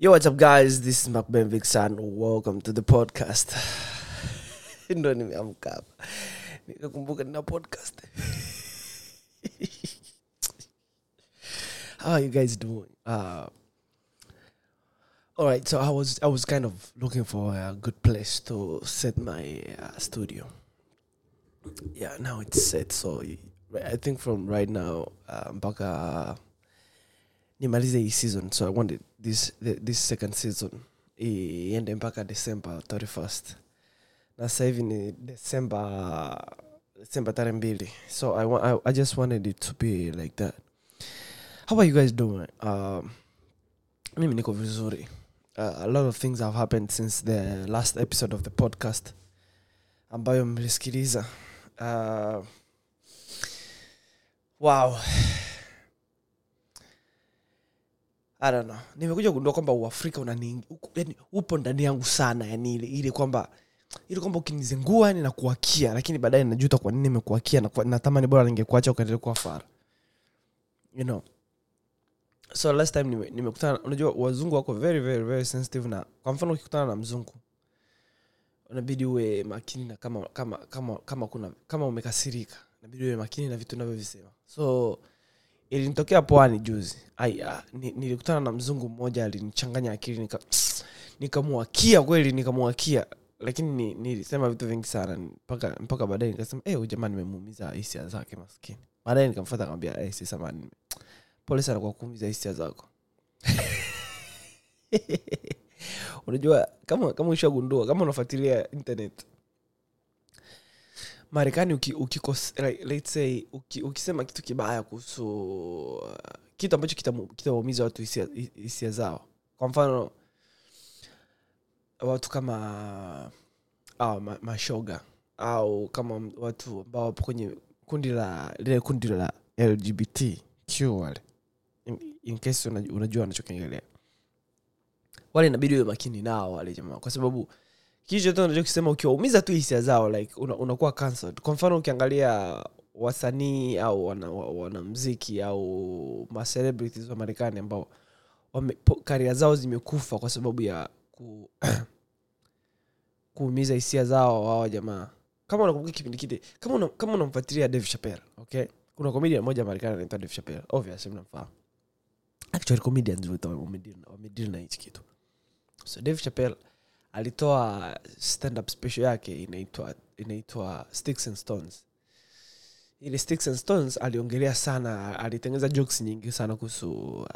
Yo, what's up, guys? This is Mark Ben Vixan. Welcome to the podcast. Ndo nimeamka hapa nikakumbuka nina podcast. How are you guys doing? Uh, all right, so I was I was kind of looking for a good place to set my uh, studio. Yeah, now it's set. So I think from right now uh, mpaka hii season so i wanted this, the, this second season. Iende mpaka december 31st na sasa hivi ni december december tarehe mbili. So I, wa- I, i just wanted it to be like that. How are you guys doing? Um, mimi niko vizuri. Uh, a lot of things have happened since the last episode of the podcast ambayo mlisikiliza. Uh, wow I. Nimekuja kundua kwamba Uafrika unani upo ndani yangu sana yani ile ile kwamba ili kwamba ukinizingua yani nakuakia lakini baadaye najuta kwa nini nimekuakia na bora ningekuacha ukaendelea kuwa fara. You know. So last time nime- nimekutana unajua wazungu wako very very very sensitive na kwa mfano ukikutana na mzungu unabidi uwe makini na kama kama kama kama kuna kama umekasirika inabidi uwe makini na vitu unavyovisema. So ilinitokea pwani juzi. Ai, ah, ni, nilikutana na mzungu mmoja alinichanganya akili nika nikamwakia kweli nikamwakia. Lakini ni- nilisema vitu vingi sana mpaka mpaka baadaye nikasema hey, jamaa nimemuumiza hisia zake maskini. Baadaye nikamfata akamwambia hey, si samani pole sana kwa kuumiza hisia zako. Unajua kama kama ushagundua kama unafuatilia internet marekani uki, ukikos, like, let's say uki, ukisema kitu kibaya kuhusu uh, kitu ambacho kitawaumiza watu hisia zao. Kwa mfano watu kama au ma, mashoga au kama watu ambao wapo kwenye kundi la lile kundi la lgbtq wale. In, in case unajua, unajua wanachokiongelea wale inabidi uwe makini nao wale jamaa kwa sababu kitu chote unachokisema ukiwaumiza tu hisia zao like una- unakuwa cancelled. Kwa mfano ukiangalia wasanii au wana- wanamziki au macelebrities wa marekani ambao karia zao zimekufa kwa sababu ya ku, kuumiza hisia zao wao jamaa. Kama unakumbuka kipindi kile kama una, unamfuatilia Dave chapel okay? Kuna comedian moja Marekani anaitwa Dave chapel obviously mnamfahamu. Actually comedians wote wamedeal na hichi kitu. So Dave Chappelle alitoa stand up special yake inaitwa inaitwa Sticks and Stones. Ili Sticks and Stones aliongelea sana alitengeneza jokes nyingi sana kuhusu uh,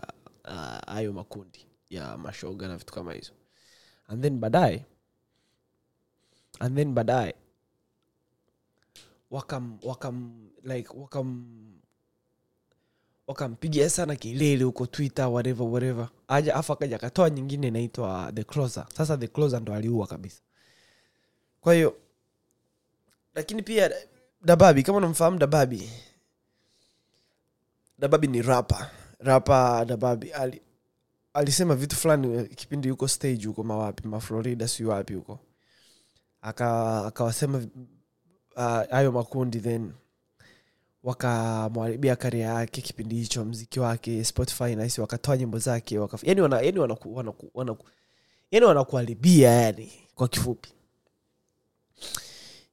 uh, makundi ya mashoga na vitu kama hizo. And then baadaye and then baadaye wakam wakam like wakam wakampigia sana kelele huko twitter whatever whatever. Aja afu akaja akatoa nyingine inaitwa the closer. Sasa the closer ndo aliua kabisa. Kwa hiyo lakini pia dababi kama unamfahamu dababi dababi ni rapa rapa dababi ali, alisema vitu fulani kipindi yuko stage huko mawapi maflorida si wapi huko. Aka akawasema ah, hayo makundi then wakamwharibia karia yake kipindi hicho mziki wake spotify nahisi wakatoa nyimbo zake waka, yani wana, yani wanaku, wanaku, wanaku, yani kwa kifupi.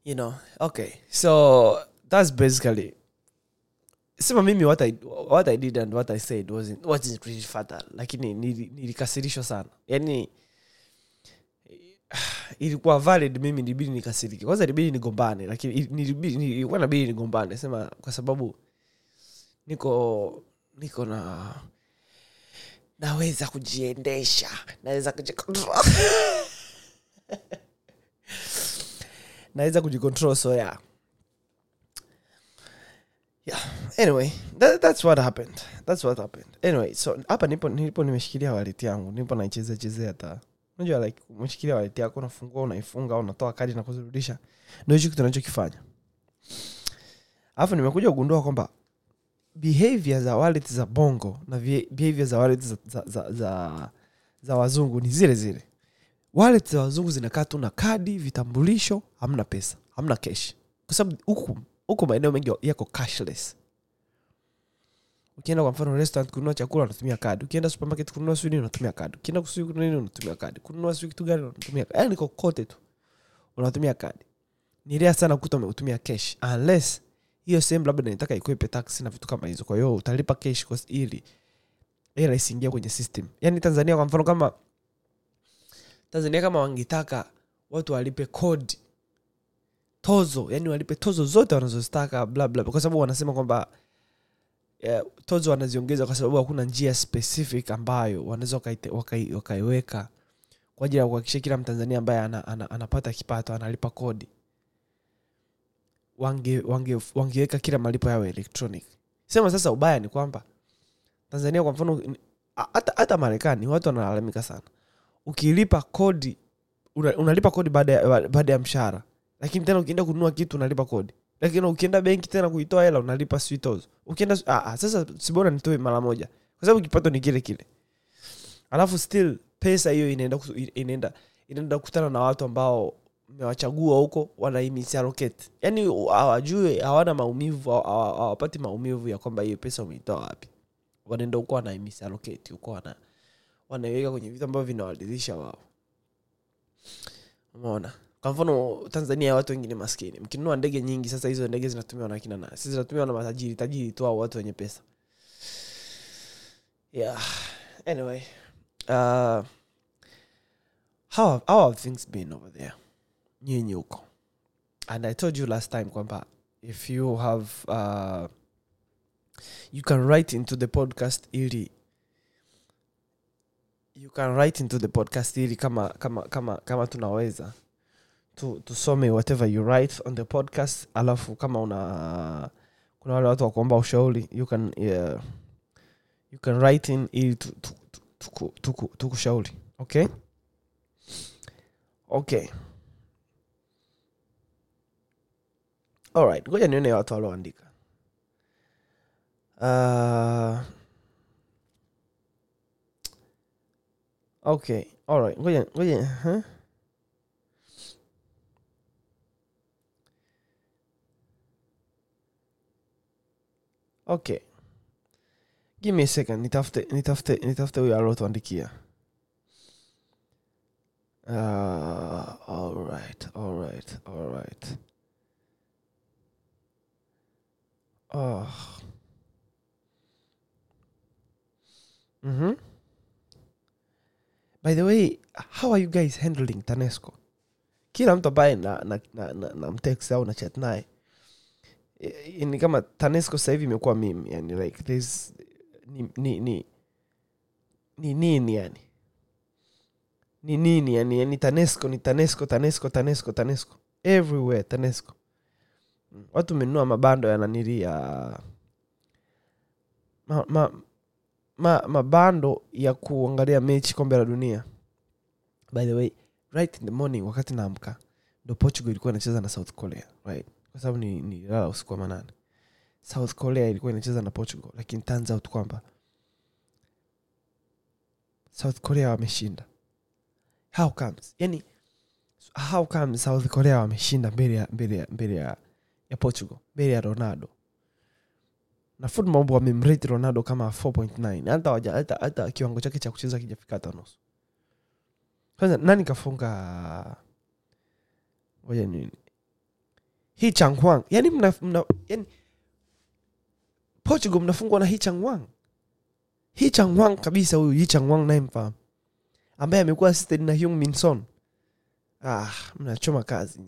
You know okay so that's basically sema mimi what I, what I did and what I said wasn't, wasn't really fatal lakini nili- nilikasirishwa sana. Yani ilikuwa valid mimi nilibidi nikasirike. Kwanza ilibidi nigombane lakini ilikuwa nabidi nigombane. Sema kwa sababu niko niko na naweza kujiendesha naweza kujicontrol naweza kujicontrol so yeah yeah anyway that, that's what happened. That's what happened. Anyway so hapa nipo nipo nimeshikilia waleti yangu nipo naichezea chezea hata unajua like umeshikilia waleti yako unafungua unaifunga unatoa kadi na kuzirudisha. Ndo hicho kitu nachokifanya alafu nimekuja kugundua kwamba behavior za wallet za bongo na behavior za wallet za, za, za, za, za wazungu ni zile zile. Wallet za wazungu zinakaa tu na kadi vitambulisho hamna pesa hamna kesh kwa sababu huku huku maeneo mengi yako cashless ukienda kwa mfano restaurant kununua chakula unatumia kadi. Ukienda supermarket kununua sijui nini unatumia kadi. Ukienda kununua nini unatumia kadi. Kununua sijui kitu gani unatumia kadi. Yani kokote tu. Unatumia kadi. Ni rare sana kuta umetumia cash. Unless hiyo sehemu labda nataka ikwepe tax na vitu kama hizo. Kwa hiyo utalipa cash ili hela isiingia kwenye system. Yani tanzania kwa mfano kama tanzania kama wangetaka watu walipe kodi tozo. Yani walipe tozo zote wanazozitaka bla bla. Kwa sababu wanasema kwamba tozo wanaziongeza kwa sababu hakuna njia specific ambayo wanaweza wakaiweka wakai- kwa ajili ya kuhakikisha kila mtanzania ambaye ana, ana, anapata kipato analipa kodi. Wange, wange, wangeweka kila malipo yao electronic. Sema sasa ubaya ni kwamba tanzania kwa mfano hata marekani watu wanalalamika sana. Ukilipa kodi una, unalipa kodi baada ya, baada ya mshahara. Lakini tena ukienda kununua kitu unalipa kodi lakini ukienda benki tena kuitoa hela unalipa sijui tozo ukienda ah, ah, sasa sibora nitoe mara moja. Kwa sababu kipato ni kile kile. Alafu still pesa hiyo inaenda inaenda inaenda kukutana na watu ambao mewachagua huko wanaimisallocate yani hawajue hawana maumivu hawa- hawa- hawapati maumivu ya kwamba hiyo pesa umeitoa wapi. Wanaenda huko wanaimisallocate huko wana wanaiweka kwenye vitu ambavyo vinawadirisha wao. Umeona kwa mfano tanzania watu wengine maskini. Mkinunua ndege nyingi sasa hizo ndege zinatumiwa na kina nani? Si zinatumiwa na matajiri tajiri tu au watu wenye pesa. Yeah. Anyway uh, how, how have things been over there? Nyinyi huko. And i told you last time kwamba if you have uh, you can write into the podcast ili you can write into the podcast ili kama kama kama kama tunaweza tu, tusome whatever you write on the podcast alafu kama una kuna wale watu wakuomba ushauri you can uh, you can write in ili tu- tu- tu- tukushauri okay? Okay. Alright ngoja nione watu walioandika. Uh, okay alright ngoja ngoja huh? Okay. Give me a second. Nitafute nitafute nitafute huyo aliotuandikia uh, alright alright alright oh. mm-hmm. by the way how are you guys handling tanesco? Kila mtu ambaye na, na, na, na, na mtext au na chat naye ni kama tanesco sahivi imekuwa mimi yani like there's ni ni ni ni nini yani? Ni nini yani yani tanesco ni tanesco tanesco tanesco tanesco. Everywhere tanesco. Watu menunua mabando ya ya ma, ma, ma, mabando ya kuangalia mechi kombe la dunia. By the way right in the morning wakati naamka ndo portugal ilikuwa inacheza na south korea right kwa sababu ni, ni usiku wa manane. South korea ilikuwa inacheza na portugal lakini turns out kwamba south korea wameshinda. How comes? Yani how comes south korea wameshinda mbele ya mbele ya mbele ya, ya portugal mbele ya ronaldo? Na footmob wamemrate ronaldo kama 4.9 hata hata hata kiwango chake cha kucheza kijafika hata nusu. Kwanza nani kafunga ngoja nini hii changwang yani mna, mna yani portugal mnafungwa na hii changwang hii changwang kabisa huyu hii changwang nayemfahamu ambaye amekuwa assisted na Hyung Min ah mnachoma kazi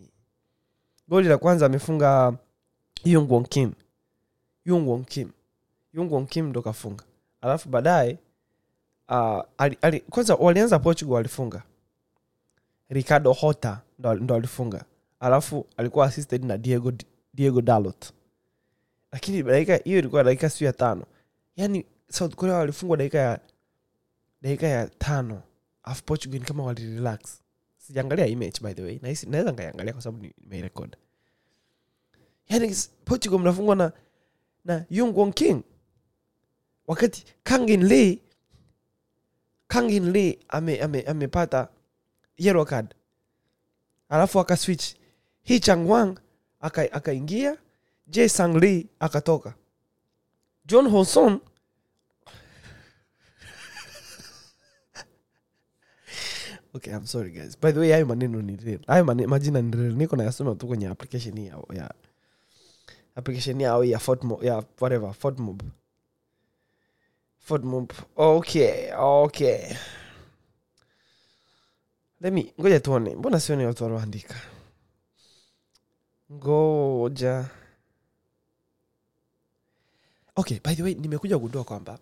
goli la kwanza amefunga Yung Won Kim. Yung Won Kim. Yung Kim ndo kafunga. Alafu baadaye uh, kwanza walianza Portugal walifunga. Ricardo hota ndo, ndo alifunga alafu alikuwa assisted na Diego, Diego Dalot. Lakini dakika hiyo ilikuwa dakika siu ya tano. Yani South Korea walifungwa dakika ya dakika ya tano. Afu Portugal kama walirelax sijaangalia image by the way. Naweza nkaiangalia kwa sababu nimeirekod yani Portugal mnafungwa na na Yung King. Wakati Kangin Lee Kangin Lee ame, ame, amepata yellow card. Alafu akaswitch Hee Chang-wan akaingia aka Jae Sang Lee akatoka. John Hoson Okay, I'm sorry guys. By the way, hayo maneno ni real. Hayo majina ni real. Niko nayasoma tu kwenye application hii yao ya application yao ya Fortmob ya whatever, Fortmob. Fortmob. Okay, okay. Let me ngoja tuone. Mbona sioni watu wanaandika? Ngoja. Okay by the way nimekuja kugundua kwamba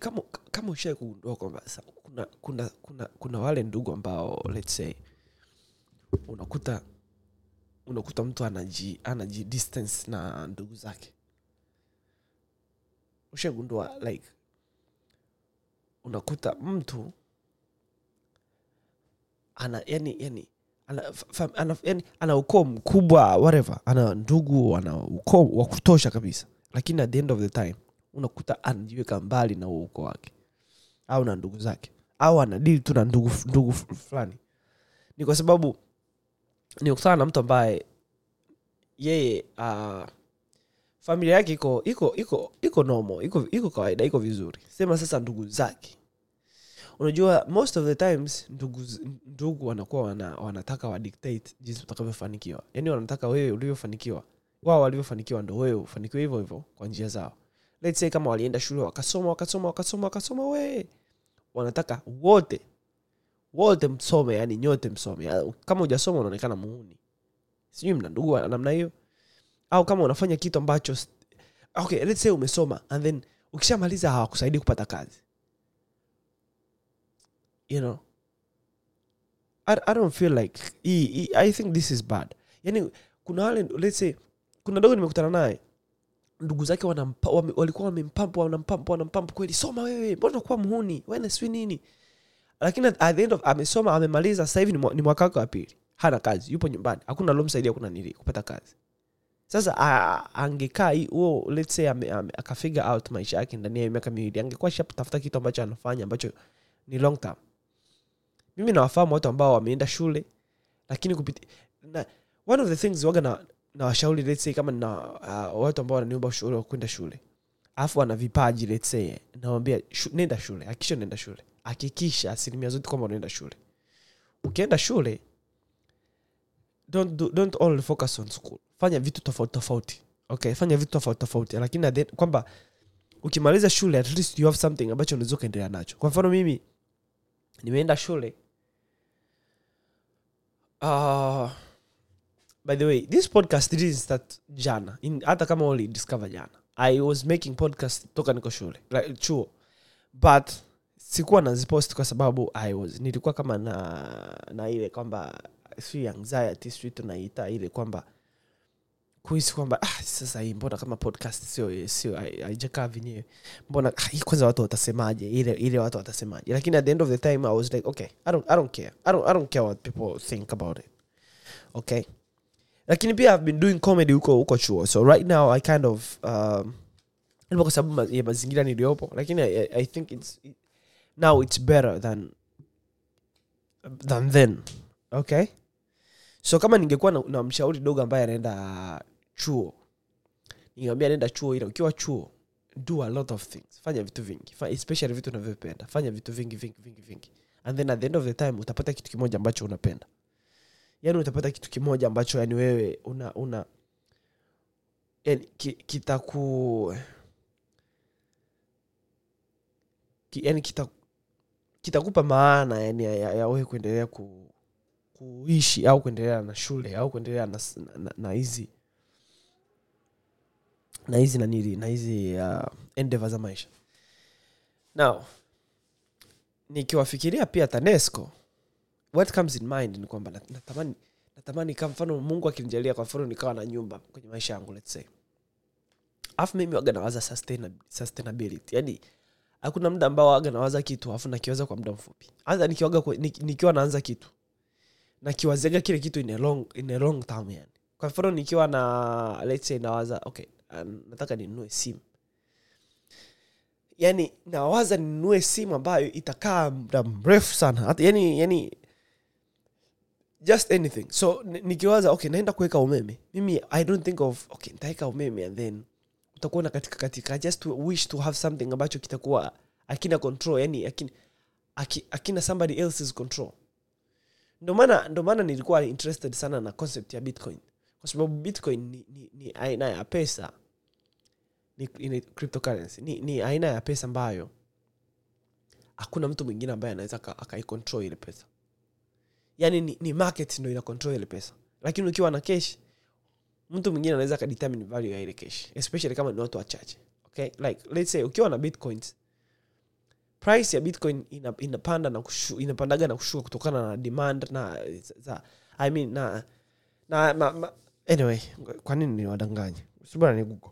kama kama ushai kugundua kwamba kuna, kuna, kuna, kuna wale ndugu ambao let's say unakuta unakuta mtu anaji anaji distance na ndugu zake. Ushagundua like unakuta mtu ana yani yani ana, yani, ana ukoo mkubwa whatever. Ana ndugu ana ukoo wa kutosha kabisa. Lakini at the end of the time unakuta anajiweka mbali na huo ukoo wake. Au na ndugu zake. Au anadili tu na ndugu ndugu fulani. Ni kwa sababu nikutana na mtu ambaye yeye uh, familia yake iko iko iko iko nomo iko iko kawaida iko vizuri. Sema sasa ndugu zake unajua most of the times ndugu ndugu wanakuwa wana, wanataka wadictate jinsi utakavyofanikiwa. Yaani wanataka wewe ulivyofanikiwa. Wao walivyofanikiwa ndo wewe ufanikiwe hivyo hivyo kwa njia zao. Let's say kama walienda shule wakasoma wakasoma wakasoma wakasoma we wanataka wote wote msome yani nyote msome. Kama ujasoma unaonekana muuni. Sijui mna ndugu namna hiyo? Au kama unafanya kitu ambacho okay let's say umesoma and then ukishamaliza hawakusaidi kupata kazi you know. I, I don't feel like he, he, i think this is bad. Yani kuna wale let's say kuna dogo nimekutana naye. Ndugu zake walikuwa wamempampa wanampampa wanampampa kweli. Soma wewe mbona unakuwa mhuni wene sijui nini. Lakini at the end of amesoma amemaliza sasa hivi ni mwaka wake wa pili. Hana kazi yupo nyumbani. Hakuna lomsaidia kuna nili kupata kazi. Sasa angekaa huo let's say ame, ame, akafigure out maisha yake ndani ya miaka miwili angekuwa shatafuta kitu ambacho anafanya ambacho ni long term mimi nawafahamu watu ambao wameenda shule lakini kupiti na, one of the things waga na, na washauri let's say kama na uh, watu ambao wananiomba ushauri wa kwenda shule. Alafu wana vipaji let's say nawambia shu, nenda shule hakikisha unaenda shule. Hakikisha asilimia zote kwamba unaenda shule. Ukienda shule don't, do, don't only focus on school. Fanya vitu tofauti tofauti. Okay fanya vitu tofauti tofauti. Lakini then, kwamba ukimaliza shule at least you have something ambacho unaweza ukaendelea nacho. Kwa mfano mimi nimeenda shule uh, by the way this podcast didn't start jana. Hata kama uli discover jana. I was making podcast toka niko shule. Like, chuo. But sikuwa nazipost kwa sababu i was nilikuwa kama na na ile kwamba si anxiety sijui tunaita ile kwamba kuhisi kwamba ah, sasa hii mbona kama podcast sio sio haijakaa vinyewe mbona ah, kwanza watu watasemaje? Ile ile watu watasemaje? Lakini at the end of the time i was like okay i don't, I don't care. I don't, I don't care what people think about it. Okay? Lakini pia i've been doing comedy huko huko chuo. So right now i kind of um, kwa sababu ya mazingira niliyopo lakini I, I, think it's now it's better than than then. Okay so kama ningekuwa na, na mshauri dogo ambaye anaenda chuo ningemwambia anaenda chuo ila ukiwa chuo do a lot of things. Fanya vitu vingi. Especially vitu unavyopenda. Fanya vitu vingi vingi vingi vingi. And then at the end of the time utapata kitu kimoja ambacho unapenda. Yani utapata kitu kimoja ambacho yani wewe una una yani ki, kitaku ki, yani kita kitakupa maana yani ya, ya, ya wewe kuendelea ku, kuishi au kuendelea na shule au kuendelea na hizi na- na- na na na hizi uh, endeva za maisha. Now nikiwafikiria pia tanesco what comes in mind ni kwamba natamani natamani kama mfano mungu akinijalia kwa mfano nikawa na nyumba kwenye maisha yangu let's say. Afu mimi waga nawaza sustainab- sustainability. Yani hakuna muda ambao waga nawaza kitu afu nakiwaza kwa muda mfupi. Hata nikiwaga nikiwa naanza kitu nakiwazaga kile kitu in a long, in a long term yani. Kwa mfano nikiwa na let's say nawaza okay uh, nataka ninunue simu. Yani nawaza ninunue simu ambayo itakaa muda mrefu sana. Hata yani yani just anything. So nikiwaza okay naenda kuweka umeme. Mimi i don't think of okay nitaweka umeme and then utakuwa na katika katika. I just wish to have something ambacho kitakuwa akina control yani akina, akina somebody else's control ndo maana nilikuwa interested sana na concept ya bitcoin. Kwa sababu bitcoin ni, ni, ni aina ya pesa. Ni, ni cryptocurrency. Ni, ni aina ya pesa ambayo hakuna mtu mwingine ambaye anaweza aka- akaicontrol ile pesa. Yani ni, ni market ndo ina control ile pesa. Lakini ukiwa na cash mtu mwingine anaweza akadetermine value ya ile cash. Especially kama ni watu wachache. Okay? Like let's say ukiwa na bitcoins price ya bitcoin ina, inapanda na kushu, inapandaga na kushuka kutokana na demand na za, i mean na na ma, ma, anyway kwa nini niwadanganye? Subana ni google.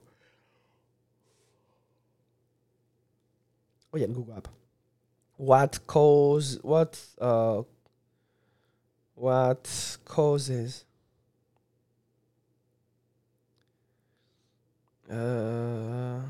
Oja ni google hapa. What cause what uh, what causes uh,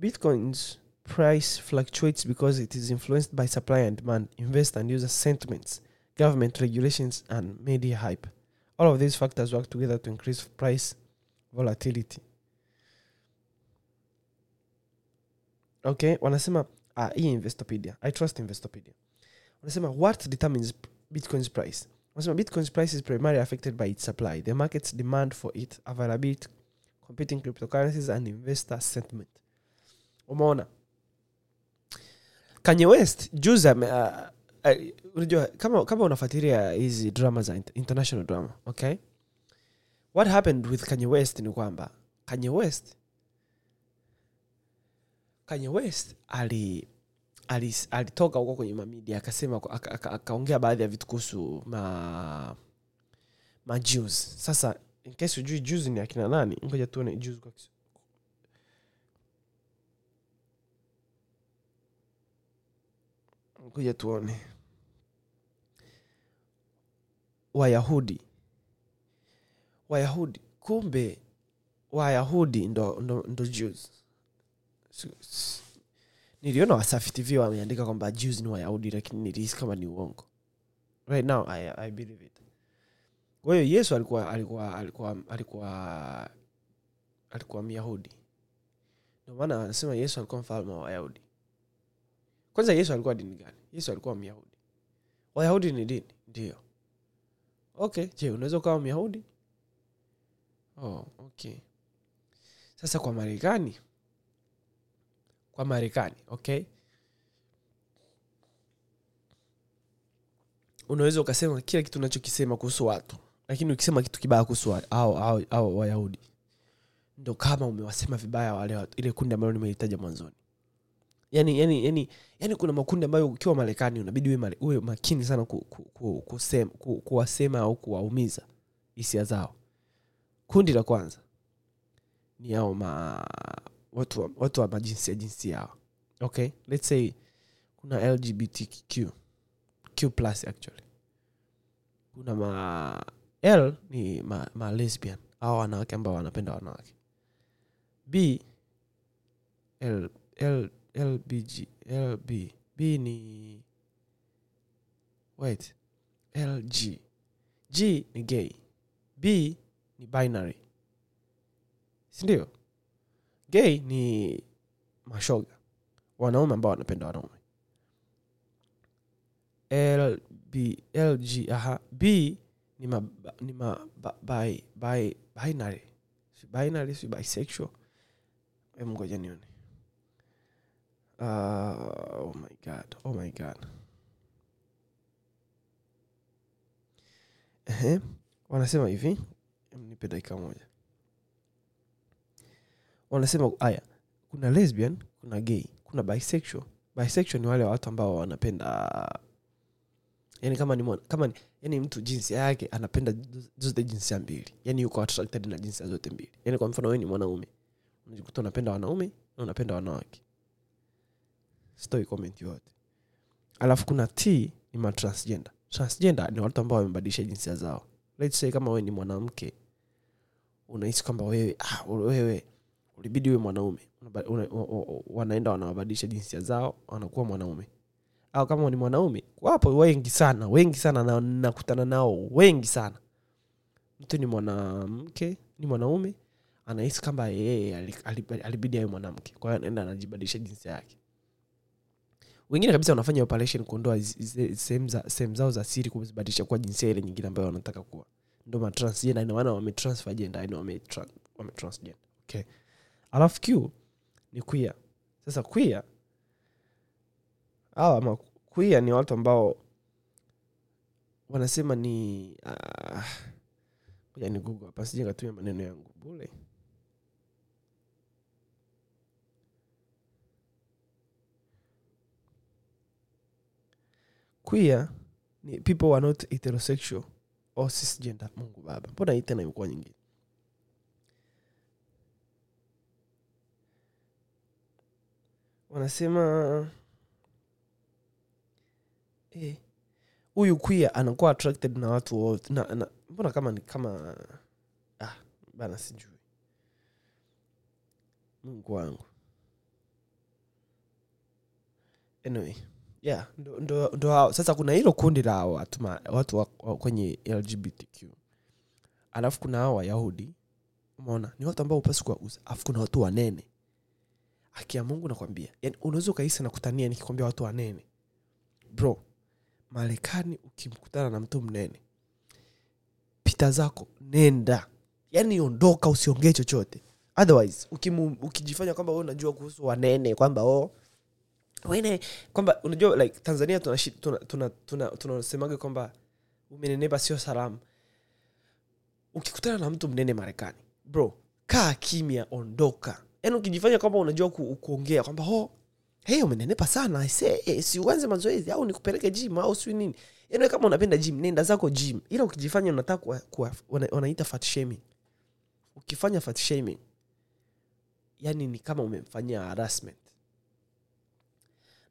bitcoins price fluctuates because it is influenced by supply and demand. Investor and user sentiments government regulations and media hype. All of these factors work together to increase price volatility. Okay wanasema ah, hii investopedia. I trust investopedia. Wanasema what determines bitcoin's price? Wanasema bitcoin's price is primarily affected by its supply the market's demand for it availability competing cryptocurrencies and investor sentiment. Umeona? Kanye west juzi ah, unajua kama kama unafuatilia hizi drama za international drama okay? What happened with kanye west ni kwamba kanye west kanye west ali ali- alitoka huko kwenye mamidia akasema aka- aka- akaongea baadhi ya vitu kuhusu ma ma sasa in case ujui juzi ni akina nani? Ngoja tuone juzi kwa ngoja tuone. Wayahudi. Wayahudi. Kumbe wayahudi ndo, ndo, ndo Jews. Niliona wasafi tv wameandika kwamba Jews ni wayahudi lakini nilihisi kama ni uongo. Right now I, I believe it kwa hiyo yesu alikuwa alikuwa alikuwa alikuwa alikuwa myahudi. Ndio maana anasema yesu alikuwa mfalme wa wayahudi. Kwanza yesu alikuwa dini gani? Yesu alikuwa myahudi. Wayahudi ni dini? Ndio. Okay je unaweza ukawa myahudi? Oh, okay. Sasa kwa marekani kwa marekani okay? Unaweza ukasema kila kitu unachokisema kuhusu watu lakini ukisema kitu kibaya kuhusu au, wayahudi ndo kama umewasema vibaya wale ile kundi ambalo nimelitaja mwanzoni. Yani, yani, yani, yani kuna makundi ambayo ukiwa marekani unabidi uwe, makini sana ku, ku, ku, kusema, ku, kuwasema au kuwaumiza hisia zao. Kundi la kwanza ni ao ma watu wa, watu wa majinsia jinsi yao. Okay? Let's say kuna lgbtq q plus actually. Kuna ma l ni ma, ma au wanawake ambao wanapenda wanawake. B l, l, lbg lb b. Ni wait lg g. Ni gay. B ni binary. Sindio gay ni mashoga. Wanaume ambao wanapenda wanaume. Lb lg aha. B ni ma, ni ma bi, bi, binary. Si binary si bisexual. Emngoja nione. Uh, oh my god oh my god. Ehe, wanasema hivi. Nipe dakika moja. Wanasema haya kuna lesbian kuna gay kuna bisexual. Bisexual ni wale watu ambao wanapenda yani kama ni kama ni, yani mtu jinsia yake anapenda zo- zote jinsia mbili. Yani yuko attracted na jinsia zote mbili. Yani kwa mfano wewe ni mwanaume unajikuta unapenda wanaume na unapenda wanawake. Sitoi comment yote. Alafu kuna t ni ma transgender. Ni watu ambao wamebadilisha jinsia zao. Let's say kama wewe ni mwanamke unahisi kwamba wewe ah, wewe ulibidi uwe mwanaume. Wanaenda wanawabadilisha jinsia zao wanakuwa mwanaume au kama ni mwanaume wapo wengi sana wengi sana na nakutana nao wengi sana. Mtu ni mwanamke ni mwanaume anahisi kwamba yeye ali- ali- alibidi awe mwanamke. Kwa hiyo anaenda anajibadilisha jinsi yake. Wengine kabisa wanafanya operation kuondoa sehemu zao za siri kuzibadilisha kuwa jinsia ile nyingine ambayo wanataka kuwa. Ndo matransgenda inamaana wametransfer gender yani wametransgenda okay. Alafu q ni queer. Sasa queer hawa ama ni watu ambao wanasema ni uh, ni google hapa sije maneno yangu bule queer ni people who are not heterosexual or cisgender. Mungu baba mbona hii tena imekuwa nyingine wanasema eh, huyu queer anakuwa attracted na watu wote. Na, na, mbona kama ni kama ah, bana sijui. Mungu wangu. Anyway yeah ndo, ndo, ndo sasa kuna hilo kundi la watu, ma- watu wa, wa kwenye lgbtq alafu kuna hao wayahudi. Umeona? Ni watu ambao upasi kuwauza. Alafu kuna watu wanene. Akia mungu nakwambia. Yani unaweza ukahisi nakutania nikikwambia watu wanene. Bro marekani ukimkutana na mtu mnene pita zako nenda. Yani ondoka usiongee chochote. Otherwise ukimu, ukijifanya kwamba we unajua kuhusu wanene kwamba o wene kwamba unajua like tanzania tunasemaga tuna, tuna, tuna, tunasemaga kwamba umenenepa sio salamu. Ukikutana na mtu mnene marekani bro kaa kimya ondoka. Yaani ukijifanya kwamba unajua ku, kuongea kwamba ho hey, umenenepa sana. Aise eh, si mazoezi au nikupeleke gym au siu nini? Yaani kama unapenda gym nenda zako gym. Ila ukijifanya unataka kuwa, kuwa, wana, wanaita fat shaming. Ukifanya fat shaming yani ni kama umemfanyia harassment.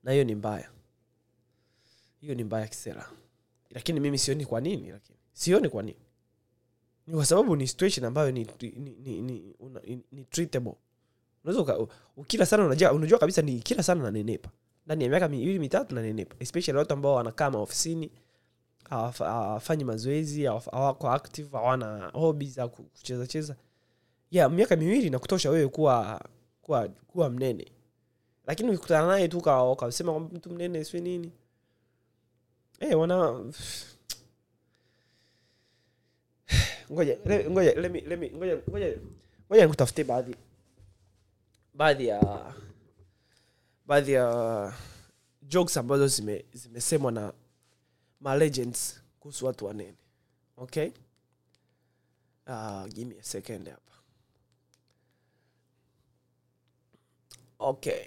Na hiyo ni mbaya. Hiyo ni mbaya kisera. Lakini mimi sioni kwa nini lakini sioni kwa nini. Ni kwa sababu ni situation ambayo ni, ni, ni, ni, una, ni, ni treatable unaweza sana unajua, unajua kabisa ni kila sana nanenepa ndani ya miaka miwili mitatu nanenepa especially watu ambao wanakaa maofisini awafanyi mazoezi hawa- hawako active hawana hobbies za ku- kucheza cheza. Yeah miaka miwili nakutosha wewe kuwa kuwa kuwa mnene. Lakini ukikutana naye tu ukasema kwamba mtu mnene sio nini. Hey, wana ngoja ngoja ngoja ngoja nikutafutie baadhi baadhi ya baadhi ya jokes ambazo zime zimesemwa na ma legends kuhusu watu wanene. Okay? Uh, give me a second hapa. Okay.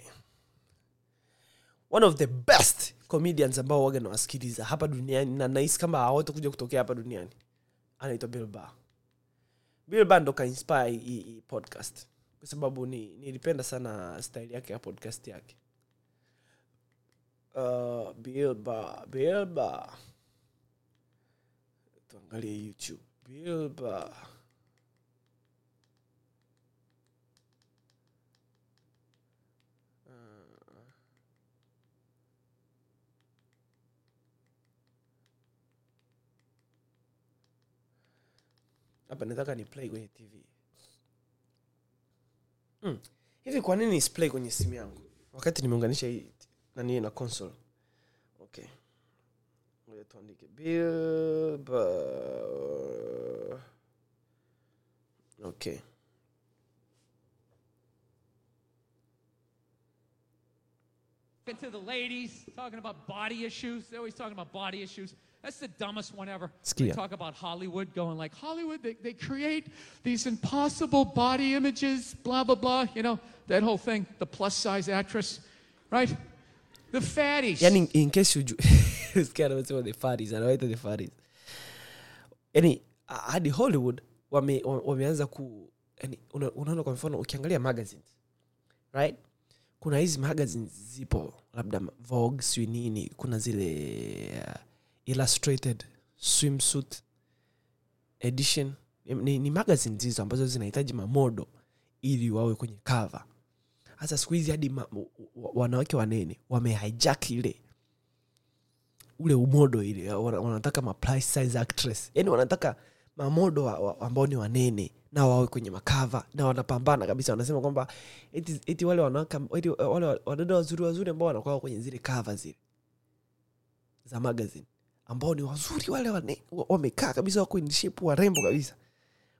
One of the best comedians ambao waga nawasikiliza hapa duniani na nahisi kama hawatakuja kutokea hapa duniani anaitwa bill Burr ndo kainspire hii podcast kwa sababu ni, nilipenda sana style yake ya podcast yake. Uh, bilba bilba tuangalie youtube. Bilba hapa nataka ni play kwenye tv mm. hivi kwa nini isplay kwenye simu yangu wakati nimeunganisha hii nani na console okay ngoja tuandike bill Burr. okay to the ladies, talking about body issues. They're always talking about body issues. That's the dumbest one ever. They talk about Hollywood going like, Hollywood, they, they create these impossible body images, blah, blah, blah. You know, that whole thing, the plus size actress, right? The fatties. yani in case you sikia anasema the faris anawaita the faris yani hadi hollywood wame, wame- wameanza ku yani una- unaona kwa mfano ukiangalia magazines right kuna hizi magazines zipo labda vogue sijui nini kuna zile uh, illustrated swimsuit edition. Ni, ni magazines hizo ambazo zinahitaji mamodo ili wawe kwenye cover. Hasa siku hizi hadi wanawake wanene wamehijack ile ule umodo ile wanataka ma size actress. Yani wanataka mamodo wa, wa, ambao ni wanene na wawe kwenye makava na wanapambana kabisa. Wanasema kwamba eti wale wanawake wale wadada wazuri wazuri ambao wanakuwa kwenye zile kava zile za magazine ambao ni wazuri wale wane- wamekaa kabisa wako in shape warembo kabisa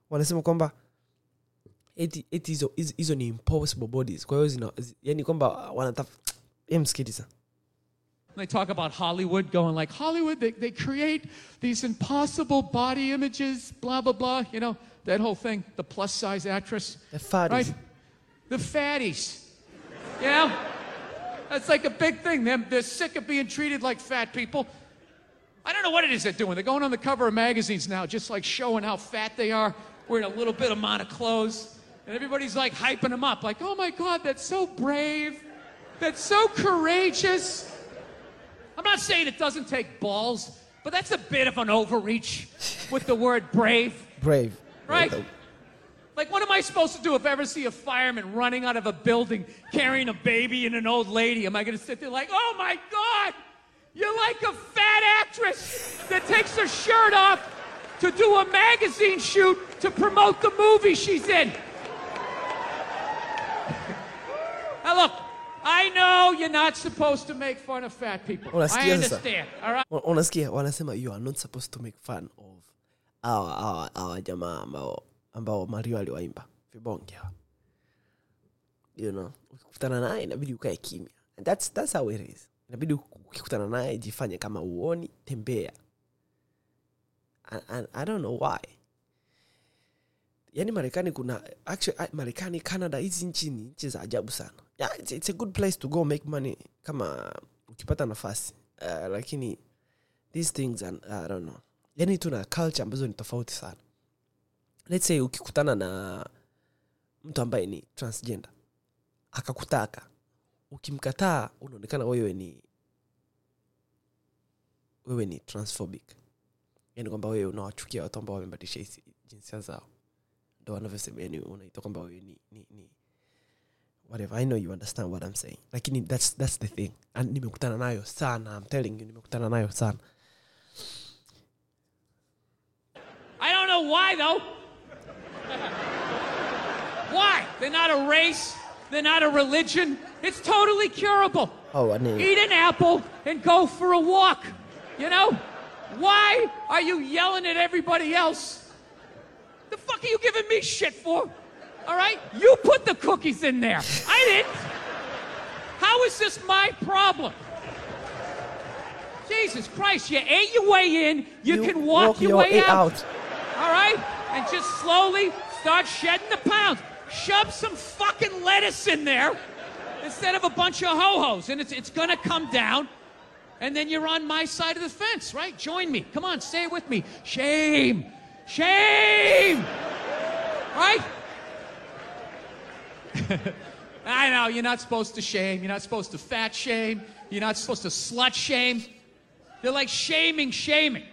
wanasema kwamba eti eti hizo hizo- ni impossible bodies kwa hiyo zina yani kwamba msikiliza They talk about Hollywood going like Hollywood, they, they create these impossible body images, blah, blah, blah, you know, that whole thing, the plus size actress, the fatties. right? The fatties, you know? That's like a big thing. They're, they're sick of being treated like fat people. I don't know what it is they're doing. They're going on the cover of magazines now, just like showing how fat they are, wearing a little bit amount of clothes. And everybody's like hyping them up, like, oh my God, that's so brave. That's so courageous. I'm not saying it doesn't take balls, but that's a bit of an overreach with the word brave, brave right? Like, what am I supposed to do if I ever see a fireman running out of a building carrying a baby and an old lady? Am I going to sit there like, oh my God, you're like a fat actress that takes her shirt off to do a magazine shoot to promote the movie she's in? Now, look, I know you're not supposed to make fun of fat people. I understand, all right? Unasikia wanasema you are not supposed to make fun of awa awa awa jamaa ambao ambao mario aliwaimba vibonge hawa you know ukikutana naye inabidi ukae kimya And that's, that's how it is inabidi ukikutana naye jifanye kama uoni tembea. I, I, i don't know why. Yani marekani kuna actually marekani canada hizi nchi ni nchi za ajabu sana. Yeah, it's, it's a good place to go make money kama ukipata nafasi. Uh, lakini these things are, I don't know. Yani tuna culture ambazo ni tofauti sana. Let's say ukikutana na mtu ambaye ni transgender akakutaka ukimkataa unaonekana wewe ni wewe ni transphobic yani kwamba wewe unawachukia watu ambao wamebadilisha jinsia zao ndo wanavyosema yani unaita kwamba wewe ni, ni, ni whatever i know you understand what i'm saying lakini that's, that's the thing And nimekutana nayo sana I'm telling you nimekutana nayo sana I don't know why, though. why? They're not a race. They're not a religion. It's totally curable. oh, ani- Eat an apple and go for a walk. You know? Why are you yelling at everybody else? The fuck are you giving me shit for? All right? You put the cookies in there. I didn't. How is this my problem? Jesus Christ, you ate your way in, you, can walk, your, way, out. All right? And just slowly start shedding the pounds. Shove some fucking lettuce in there instead of a bunch of ho-hos. And it's, it's to come down. And then you're on my side of the fence, right? Join me. Come on, say it with me. Shame. Shame. Right? I know, you're not supposed to shame. You're not supposed to fat shame. You're not supposed to slut shame. They're like shaming, shaming.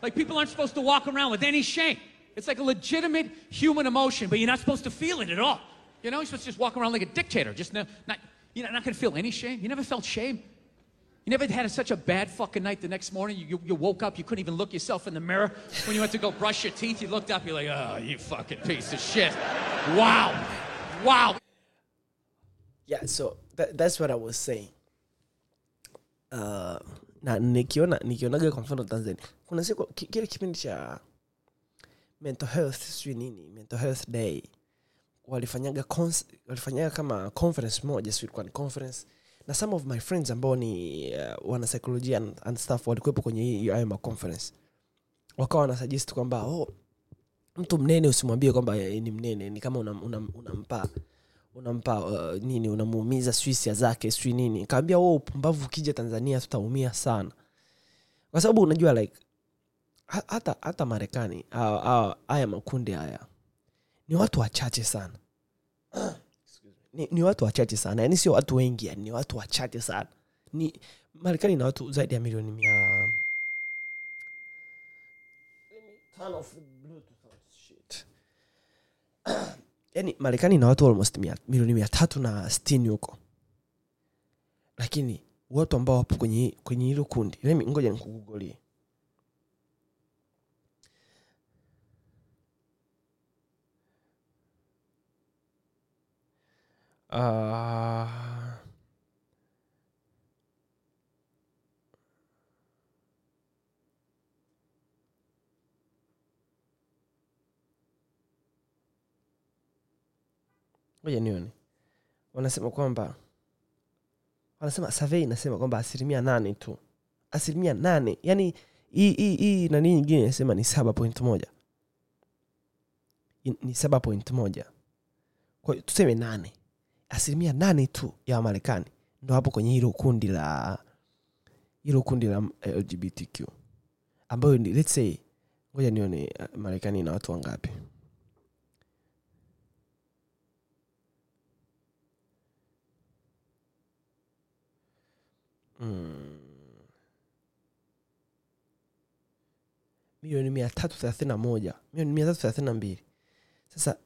Like people aren't supposed to walk around with any shame. It's like a legitimate human emotion, but you're not supposed to feel it at all. You know, you're supposed to just walk around like a dictator, just no, not, you're not going to feel any shame. You never felt shame. You never had such a bad fucking night the next morning. You, you, you woke up, you couldn't even look yourself in the mirror. When you went to go brush your teeth, you looked up, you're like, oh, you fucking piece of shit. Wow. Wow. yeah so that, that's what i was saying uh, na nikiona nikionaga kwa mfano tanzania kuna siku ki- kile kipindi cha mental health sijui nini mental health day walifanyaga walifanyaga kama conference moja sijui ilikuwa ni conference na some of my friends ambao ni uh, wana and, and stuff walikuwepo kwenye hayo ma conference wakawa wanasuggest kwamba oh, mtu mnene usimwambie kwamba ni mnene ni kama unampa una, una unampa uh, nini unamuumiza swisia zake swi nini. Kaambia wewe upumbavu ukija tanzania tutaumia sana. Kwa sababu unajua like hata hata marekani haya makundi haya ni watu wachache sana ni, watu wachache sana. Yani sio watu wengi yani ni watu wachache sana. Ni marekani ina watu zaidi ya milioni mia yani marekani ina watu almost milioni mia tatu na stini huko. Lakini watu ambao wapo kwenye kwenye hilo kundi ngoja nikugugolie uh, ngoja nione. Wanasema kwamba wanasema savei inasema kwamba asilimia nane tu. Asilimia nane yani hii nani nyingine inasema ni saba point moja. Ni saba point moja. Kwa tuseme nane asilimia nane tu ya wamarekani ndo hapo kwenye hilo kundi la hilo kundi la eh, lgbtq ambayo let's say ngoja nione eh, marekani ina watu wangapi. Hmm. Milioni mia tatu thelathini na moja. Milioni mia tatu thelathini na mbili. Sasa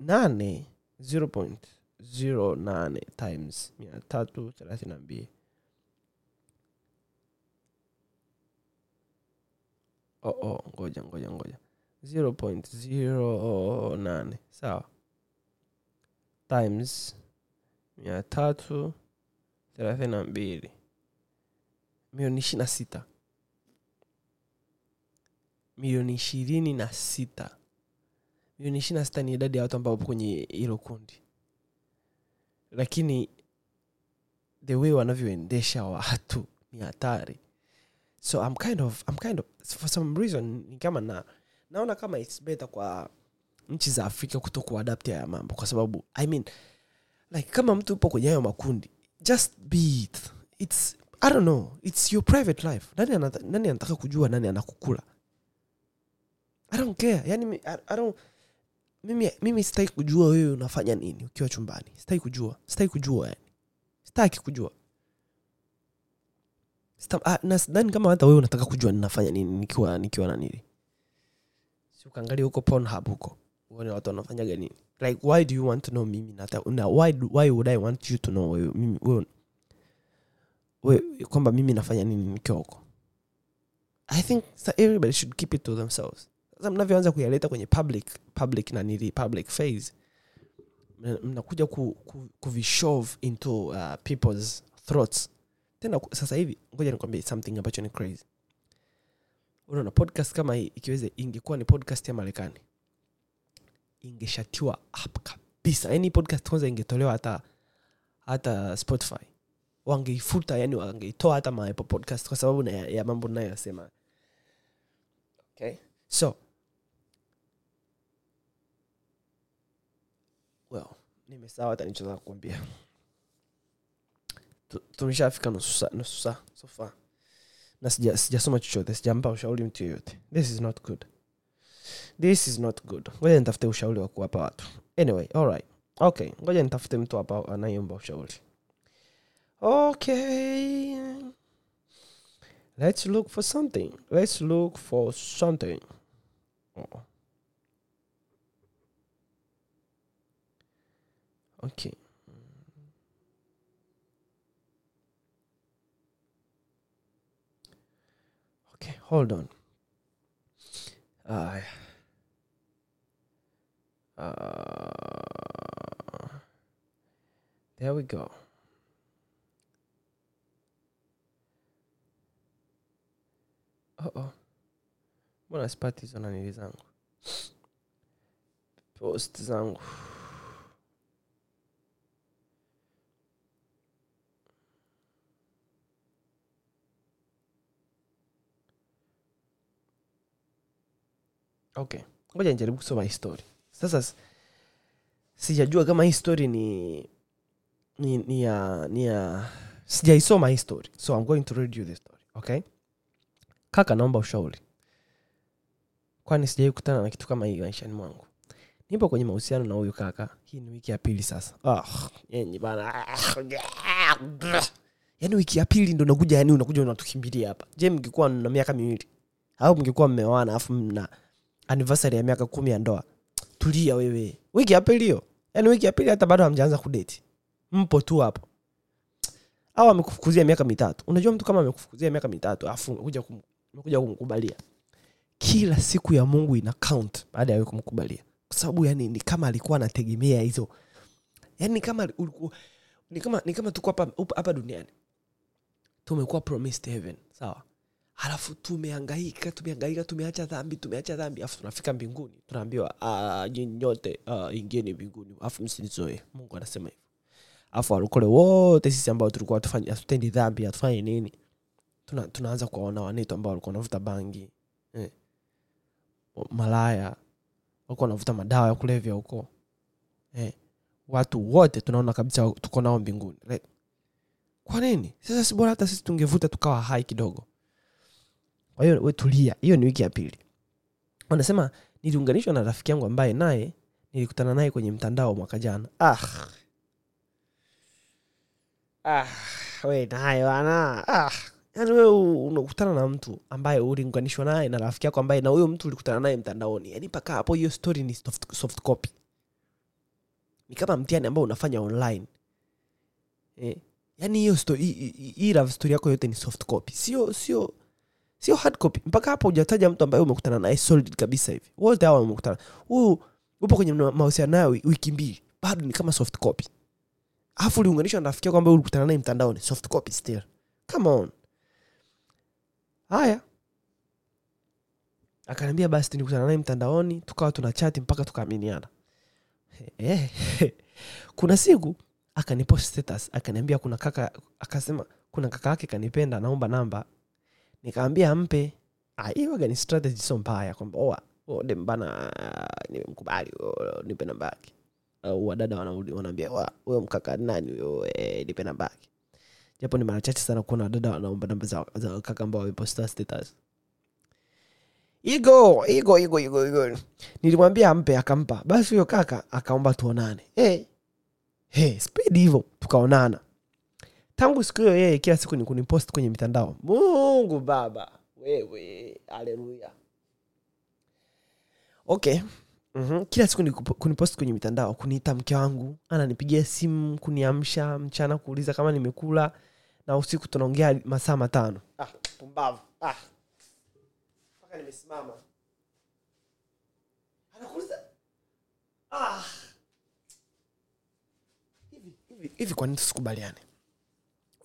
nane 0 point 08 times 332 oh, oh, ngoja ngoja ngoja. 0.08 sawa. Times 332 milioni ishiri na sita. Milioni ishirini na sita. Milioni ishirini na sita ni idadi ya watu ambao wapo kwenye hilo kundi lakini the way wanavyoendesha watu ni hatari. So I'm kind of, I'm kind of, for some reason ni kama na naona kama its better kwa nchi za afrika kuto kuadapti haya mambo kwa sababu i mean like kama mtu upo kwenye hayo makundi just be it. Its i don't know its your private life. Nani, anata, nani anataka kujua nani anakukula? I don't care. Yani I, I don't, mimi, mimi sitaki kujua wewe unafanya nini ukiwa chumbani. Sitaki kujua. Sitaki kujua yani. Sitaki kujua. Sita, ah, kama hata wewe unataka kujua ninafanya nini nikiwa nikiwa na nini. Si ukaangalia huko Pornhub huko uone watu wanafanyaga nini. Like why do you want to know mimi nata, na why, why would i want you to know wewe mimi wewe wewe kwamba mimi nafanya nini nikiwa huko. I think so everybody should keep it to themselves mnavyoanza kuyaleta kwenye public public na nili public phase mnakuja ku, ku, kuvishove into uh, people's throats. Tena sasa hivi ngoja nikwambie something ambacho ni crazy. Unaona podcast kama hii ikiweze ingekuwa ni podcast ya marekani ingeshatiwa up kabisa. Yani podcast kwanza ingetolewa hata hata spotify. Wangeifuta yani wangeitoa hata ma podcast kwa sababu na, ya, ya mambo ninayoyasema. Okay? So well nimesawa hata nichoweza kukwambia Tu- tumeshafika nusu saa nusu saa so far. Na sija- sijasoma chochote sijampa ushauri mtu yoyote this is not good. This is not good. Ngoja nitafute ushauri wa kuwapa watu. Anyway alright. Okay ngoja nitafute mtu hapa anayeomba ushauri. Okay. Let's look for something. Let's look for something. Oh. Okay okay hold on. Uh, uh, there we go. Oh -oh. mbona sipati hizo nanili zangu? Post zangu okay ngoja nijaribu kusoma histori sasa sijajua kama hii story ni ni, ni ya ni ya sijaisoma hii story so i'm going to read you this story okay? Kaka naomba ushauri. Kwani sijawai kukutana na kitu kama hii maishani mwangu? Nipo kwenye mahusiano na huyu kaka. Hii ni wiki ya pili sasa. Oh, yenye bana. Yaani wiki ya pili ndo nakuja yani unakuja unatukimbilia hapa. Je mngekuwa na miaka miwili? Au mngekuwa mmeoana alafu mna anniversary ya miaka kumi ya ndoa. Tulia wewe. Wiki ya pili hiyo. Yaani wiki ya pili hata bado hamjaanza kudeti mpo tu hapo. Au amekufukuzia miaka mitatu. Unajua mtu kama amekufukuzia miaka mitatu afu umekuja kum, kumkubalia. Kila siku ya mungu ina count baada ya kumkubalia. Kwa sababu yani ni kama alikuwa anategemea hizo. Yani ni kama ni kama tuko hapa duniani. Tumekuwa promised heaven. Sawa halafu tumeangaika tumeangaika tumeacha dhambi tumeacha dhambi. Alafu tunafika mbinguni tunaambiwa "Ah, nyinyi nyote ah, ingieni mbinguni. Alafu msinizoe mungu anasema hivyo. Alafu walokole wote sisi ambao tulikuwa hatutendi dhambi hatufanyi nini tuna, tunaanza kuwaona wanetu ambao walikuwa wanavuta bangi eh. malaya walikuwa wanavuta madawa ya kulevya huko eh. watu wote tunaona kabisa tuko nao mbinguni. Like, kwa nini? Sasa sibora hata sisi tungevuta tukawa hai kidogo kwa hiyo we tulia hiyo ni wiki ya pili. Wanasema niliunganishwa na rafiki yangu ambaye naye nilikutana naye kwenye mtandao mwaka jana. Ah. Ah, we naye ah. yani we unakutana na mtu ambaye uliunganishwa naye na rafiki yako ambaye na huyo mtu ulikutana naye mtandaoni. Yani mpaka hapo hiyo story ni soft, soft copy. Ni kama mtihani ambao unafanya online. Eh. yani hiyo hii love story yako yote ni soft copy. Sio sio sio hard copy. Mpaka hapo hujataja mtu ambaye umekutana naye solid kabisa hivi. Wote hawa wamekutana. Huu upo kwenye mahusiano nayo wiki mbili. Bado ni kama soft copy. Alafu uliunganishwa na yako ulikutana naye mtandaoni. Soft copy still. Come on. Haya. Akaniambia basi tulikutana naye mtandaoni tukawa tuna chati mpaka tukaaminiana. Kuna siku akanipost status akaniambia kuna kaka akasema kuna kaka yake kanipenda naomba namba nikaambia ampe. Ah, hiyo waga ni strategy sio mbaya kwamba oa ode mbana nimemkubali oh, nipe namba au wadada wanarudi wanaambia "Wa, huyo mkaka nani huyo? Eh, nipe namba japo ni mara chache sana kuona wadada wanaomba namba za, za kaka ambao wameposta status. Igo igo igo igo igo nilimwambia ampe akampa. Basi huyo kaka akaomba tuonane. Hey. Hey, spedi hivyo tukaonana tangu siku hiyo yeye kila siku ni kunipost kwenye mitandao. Mungu baba wewe aleluya okay. Mm-hmm. kila siku ni kunipost kwenye mitandao kuniita mke wangu ananipigia simu kuniamsha mchana kuuliza kama nimekula na usiku tunaongea masaa matano. Ah, pumbavu. Ah. mpaka nimesimama. Anakuuliza? Ah. hivi hivi hivi kwa nini tusikubaliane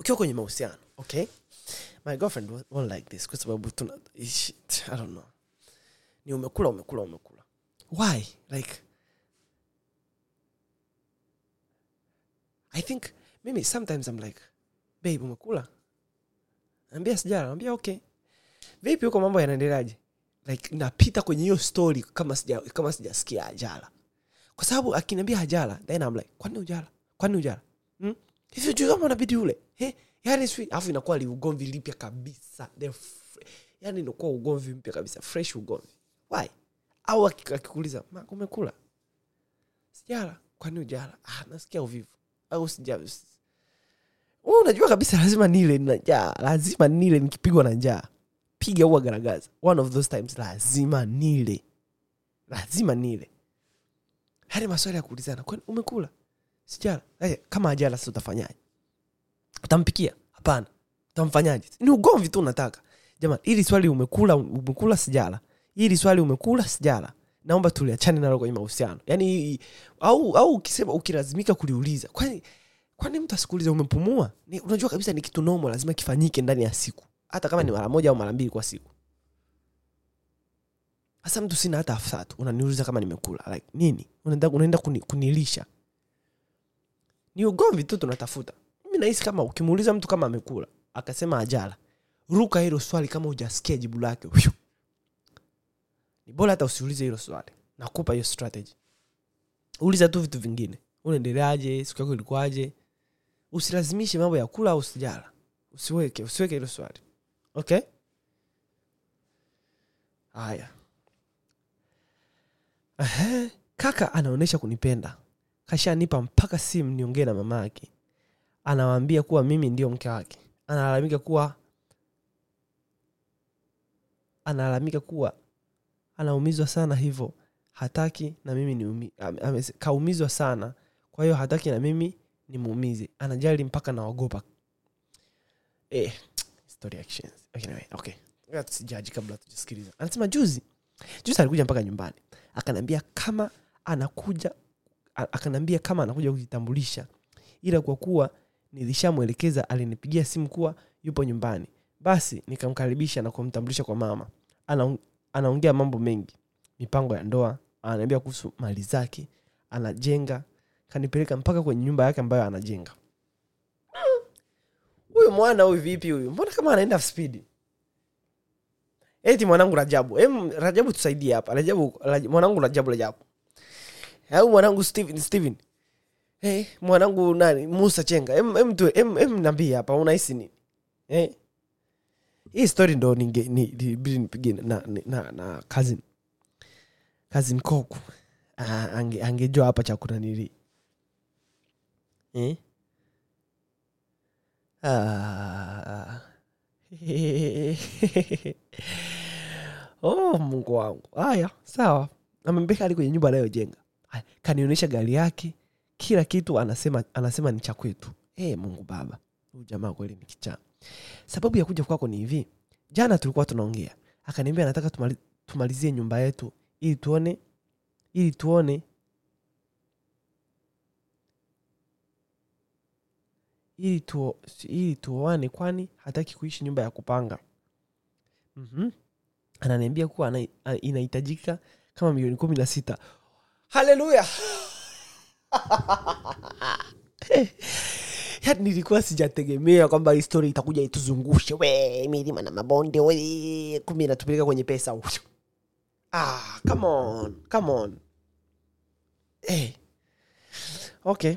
ukiwa kwenye mahusiano okay? My girlfriend won't like this kwa sababu tuna i don't know. Ni umekula umekula umekula. Why? Like i think mimi sometimes i'm like babe umekula? Ambia sijara ambia okay. Vipi huko mambo yanaendeleaje? Like napita kwenye hiyo story kama sija kama sijasikia ajala kwa sababu akiniambia ajala then I'm like kwani ujala kwani ujala hmm? juu kama unabidi ule. Hey, yani s alafu inakuwa li ugomvi lipya kabisa. The yani inakuwa ugomvi mpya kabisa. Fresh ugomvi. Why? Au aki- akikuuliza umekula? Sijala. Kwani ujala ah, nasikia uvivu. Au sija Wewe unajua kabisa lazima nile na njaa. Lazima nile nikipigwa na njaa. Piga huwa garagaza. One of those times lazima nile. Lazima nile. Hadi maswali ya kuulizana kwani umekula sijala. Hey, kama ajala sasa utafanyaje? Utampikia? Hapana. Utamfanyaje? Ni ugomvi tu unataka. Jamani ili swali umekula umekula sijala. Ili swali umekula sijala. Naomba tuliachane nalo kwenye mahusiano. Yaani au au ukisema ukilazimika kuliuliza kwani kwani mtu asikuulize umepumua? Ni, unajua kabisa ni kitu nomo lazima kifanyike ndani ya siku. Hata kama ni mara moja au mara mbili kwa siku. Hasa mtu sina hata elfu tatu unaniuliza kama nimekula like nini? Unaenda, unaenda kuni, kunilisha ni ugomvi tu tunatafuta. Mimi nahisi kama ukimuuliza mtu kama amekula akasema ajala ruka hilo swali kama hujasikia jibu lake. Ni bora hata usiulize hilo swali. Nakupa hiyo strategy. Uliza tu vitu vingine. Unaendeleaje? Siku yako ilikuwaje? Usilazimishe mambo ya kula au sijala usiweke usiweke hilo swali. Okay? Haya. Kaka anaonyesha kunipenda kashanipa mpaka simu niongee na mama yake anawaambia kuwa mimi ndio mke wake. Analalamika kuwa analalamika kuwa anaumizwa sana hivyo hataki na mimi kaumizwa sana. Kwa hiyo hataki na mimi nimuumize. Anajali mpaka naogopa. Eh, anasema juzi juzi alikuja mpaka nyumbani. Akaniambia kama anakuja a- akaniambia kama anakuja kujitambulisha. Ila kwa kuwa nilishamwelekeza alinipigia simu kuwa yupo nyumbani. Basi nikamkaribisha na kumtambulisha kwa mama. Anaong- anaongea mambo mengi. Mipango ya ndoa ananiambia kuhusu mali zake anajenga. Kanipeleka mpaka kwenye nyumba yake ambayo anajenga. Huyu mwana huyu vipi huyu? Mbona kama anaenda spidi eti mwanangu rajabu em rajabu tusaidie hapa. Rajabu mwanangu rajabu rajabu au mwanangu steven steven. Hey, mwanangu nani? Musa chenga. Em, hapa unahisi nini? Hey. hii story ndo ninge ni- nipige na, na, na, cousin. Cousin koku. Angejua ange, hapa cha kunanili. Eh? ah. oh mungu wangu. Haya sawa. Amembeka hadi kwenye nyumba anayojenga kanionyesha gari yake kila kitu anasema anasema ni cha kwetu. Hey, mungu baba huyu jamaa kweli ni kichaa. Sababu ya kuja kwako ni hivi. Jana tulikuwa tunaongea. Akaniambia nataka tumali, tumalizie nyumba yetu ili tuone ili tuone. Ili tu, ili tuoane kwani hataki kuishi nyumba ya kupanga. Mm-hmm. ananiambia kuwa ana- inahitajika kama milioni kumi na sita haleluya yani nilikuwa sijategemea kwamba histori itakuja ituzungushe. We milima na mabonde we kumi inatupeleka kwenye pesa. Ah, come on, come on. Hey. okay.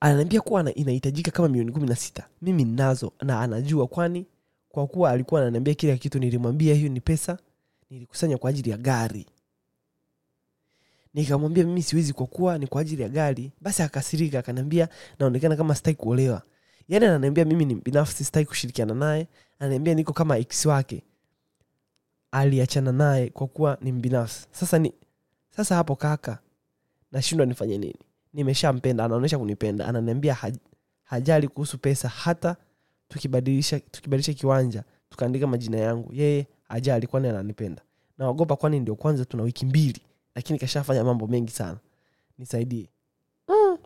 Ananiambia kuwa inahitajika kama milioni kumi na sita. Mimi nazo na anajua kwani kwa kuwa alikuwa ananiambia kila kitu nilimwambia hiyo ni pesa nilikusanya kwa ajili ya gari nikamwambia mimi siwezi kwa kuwa ni kwa ajili ya gari. Basi akasirika akaniambia naonekana kama sitaki kuolewa. Yaani ananiambia mimi ni binafsi sitaki kushirikiana naye. Ananiambia niko kama ex wake. Aliachana naye kwa kuwa ni mbinafsi. Sasa ni sasa hapo kaka nashindwa nifanye nini? Nimeshampenda anaonyesha kunipenda. Ananiambia haj, hajali kuhusu pesa hata tukibadilisha tukibadilisha kiwanja tukaandika majina yangu. Yeye hajali kwani ananipenda. Naogopa kwani ndio kwanza tuna wiki mbili lakini kashafanya mambo mengi sana. Nisaidie. Mm.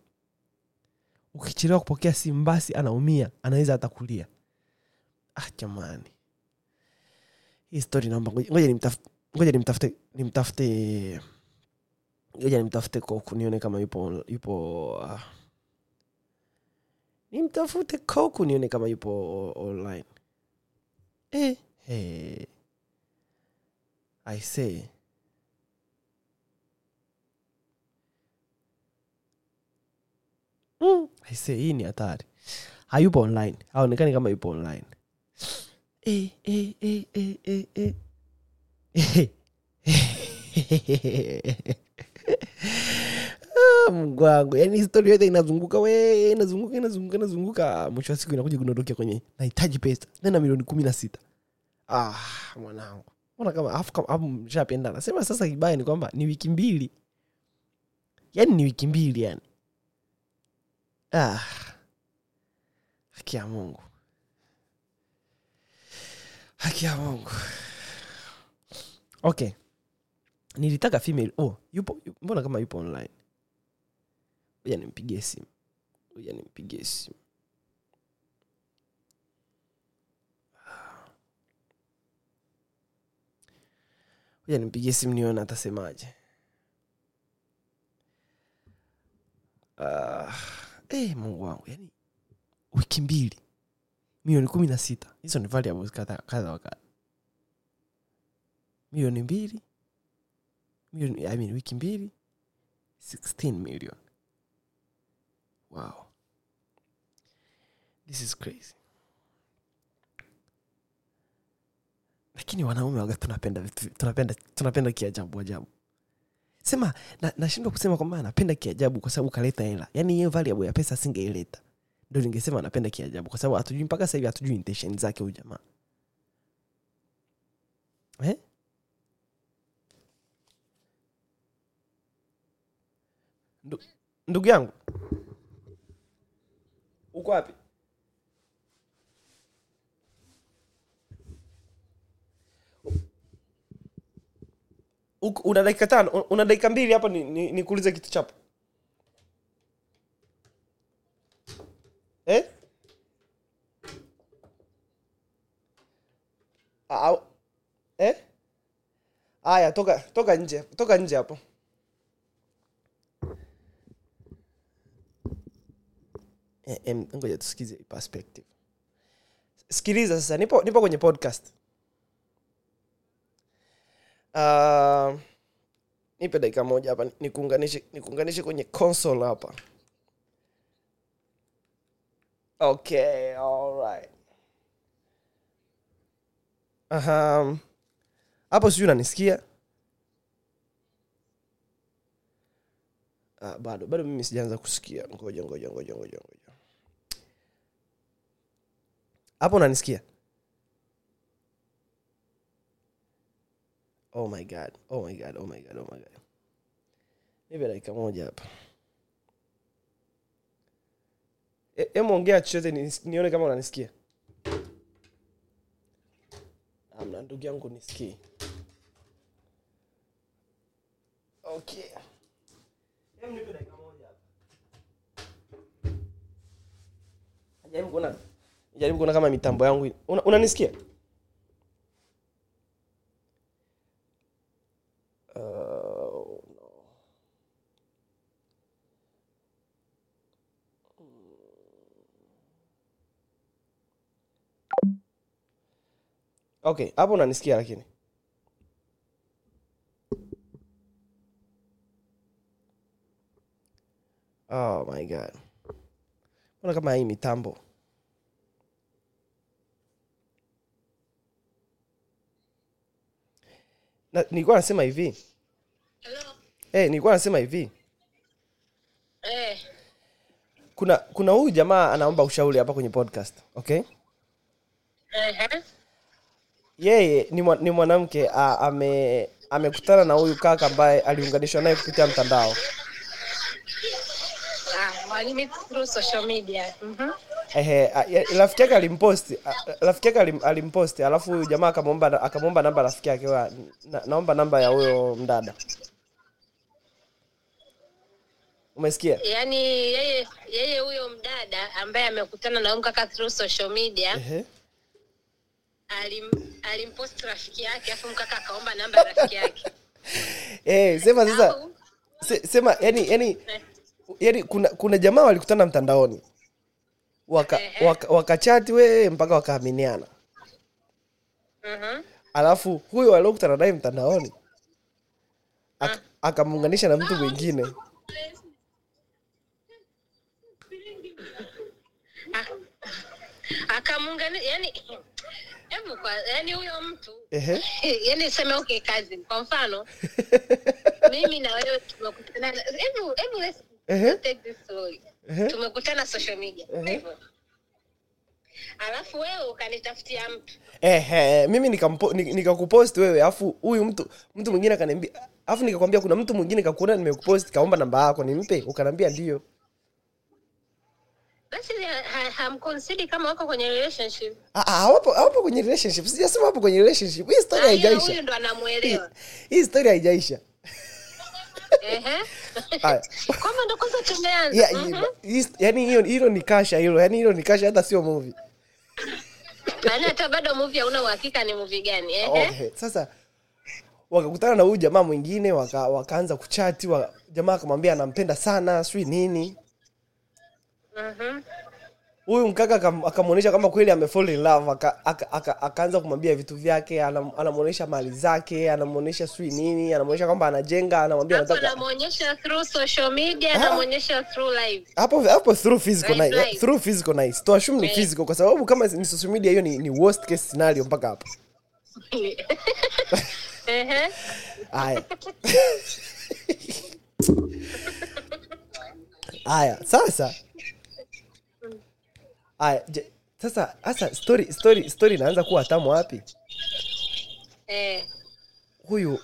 ukichelewa kupokea simu basi anaumia anaweza hata kulia. Ah jamani. Hii story naomba ngoja nimtafute ngoja nimtafute nimtafute ngoja nimtafute koku nione kama yupo yupo uh, nimtafute koku nione kama yupo online. Eh, hey. i say mm, hii ni hatari. Hayupo online. Haonekani kama yupo online. E, e, e, e, e, e. Mungu wangu. Yani histori yote inazunguka we inazunguka inazunguka inazunguka. Mwisho wa siku inakuja kunondokea kwenye nahitaji pesa. Tena milioni kumi na sita. Ah, mwanangu. Mbona kama afu kama afu mshapendana sema sasa kibaya ni kwamba ni wiki mbili. Yani ni wiki mbili yani ah, haki ya mungu. Haki ya mungu. Okay. Nilitaka female oh yupo yu- mbona kama yupo online? Uja nimpigie simu. Uja nimpigie simu. Uja nimpigie simu nione atasemaje. Uh, hey, mungu wangu yani wiki mbili. Milioni kumi na sita. Hizo ni variables kadha kadha wa milioni mbili. Milioni I mean, wiki mbili. 16 million. Wow. This is crazy. Lakini wanaume waga tunapenda tunapenda tunapenda kiajabu ajabu sema na- nashindwa kusema kwamba anapenda kiajabu kwa sababu kaleta hela. Yaani hiyo valuable ya pesa asingeileta ndo ningesema anapenda kiajabu kwa sababu hatujui mpaka sasa hivi hatujui intention zake huyu jamaa. Eh? Ndugu yangu. Uko wapi una dakika tano? Una dakika mbili hapa nikuulize ni, ni kitu chapo. Eh? Au, eh? aya toka toka nje toka nje hapo. Eh, ngoja tusikize perspective. Sikiliza sasa nipo nipo kwenye podcast uh, nipe dakika moja hapa nikuunganishe nikuunganishe kwenye console hapa. Okay alright um, hapo sijui unanisikia? Ah, bado bado mimi sijaanza kusikia. Ngoja ngoja ngoja ngoja ngoja. Hapo unanisikia oh my god. Oh my god. Oh my god. Oh my god. Nipe dakika moja hapa. E- emu ongea chochote nione kama unanisikia. Amna ndugu yangu nisikii. Okay. Em, nipe dakika moja hapa. Jaribu kuona jaribu kuona kama mitambo yangu unanisikia? una- okay hapo unanisikia lakini. Oh my god. Mbona kama hii mitambo? Na, nilikuwa nasema hivi. Hey, nilikuwa nasema hivi. Hey. kuna kuna huyu jamaa anaomba ushauri hapa kwenye podcast okay? Ehe. Yeye ni, mwa, ni mwanamke ame amekutana na huyu kaka ambaye aliunganishwa naye kupitia mtandao Ah. Mhm. ya- rafiki yake alimposti rafiki yake alimposti alafu huyu jamaa akamwomba akamwomba namba rafiki yake na, naomba namba ya huyo mdada umesikia yani yeye yeye huyo mdada ambaye amekutana na huyu kaka through social media ehe alim alimpost rafiki yake afu mkaka akaomba namba ya rafiki yake. eh sema sasa se, sema yani yani yani kuna kuna jamaa walikutana mtandaoni waka, waka, wakachati we mpaka wakaaminiana mhm. alafu huyo aliokutana naye mtandaoni ak- akamuunganisha na mtu mwingine akamuunganisha yani hebu kwa yani huyo mtu yani seme okay kazi kwa mfano mimi na wewe tumekutana hebu hebu let's take this slowly tumekutana social media hivyo. Alafu wewe ukanitafutia mtu. Ehe, mimi nikakupost nika wewe alafu huyu mtu mtu mwingine akaniambia alafu nikakwambia kuna mtu mwingine kakuona nimekupost kaomba namba yako nimpe ukanaambia ndio basi ha- ha- hamkonsidi kama wako kwenye relationship. Ah, ah, kwenye relationship. Sijasema hapo kwenye relationship. Hii story huyu haijaisha. ndo hii, hii story haijaisha. Ehe. Ndo kwanza tumeanza. Ya- hii- yani hiyo hilo ni kasha hilo. Yaani hilo ni kasha hata sio movie. Yaani hata bado movie hauna uhakika ni movie gani ehe. Okay. sasa wakakutana na huyu jamaa mwingine waka, wakaanza kuchati wa, jamaa akamwambia anampenda sana sijui nini. Huyu mkaka akamwonyesha kama kweli amefall in love aka, aka, aka, akaanza kumwambia vitu vyake anamwonyesha mali zake anamwonyesha sui nini anamwonyesha kwamba anajenga anamwambia hapo anataka anamwonyesha through social media Ah. anamwonyesha through live hapo hapo through physical Right, nice, right. through physical nice tuashumu ni Eh. physical kwa sababu kama ni social media hiyo ni, ni worst case scenario mpaka hapo haya haya sasa haya je- sasa hasa story story story inaanza kuwa tamu wapi? Eh. huyu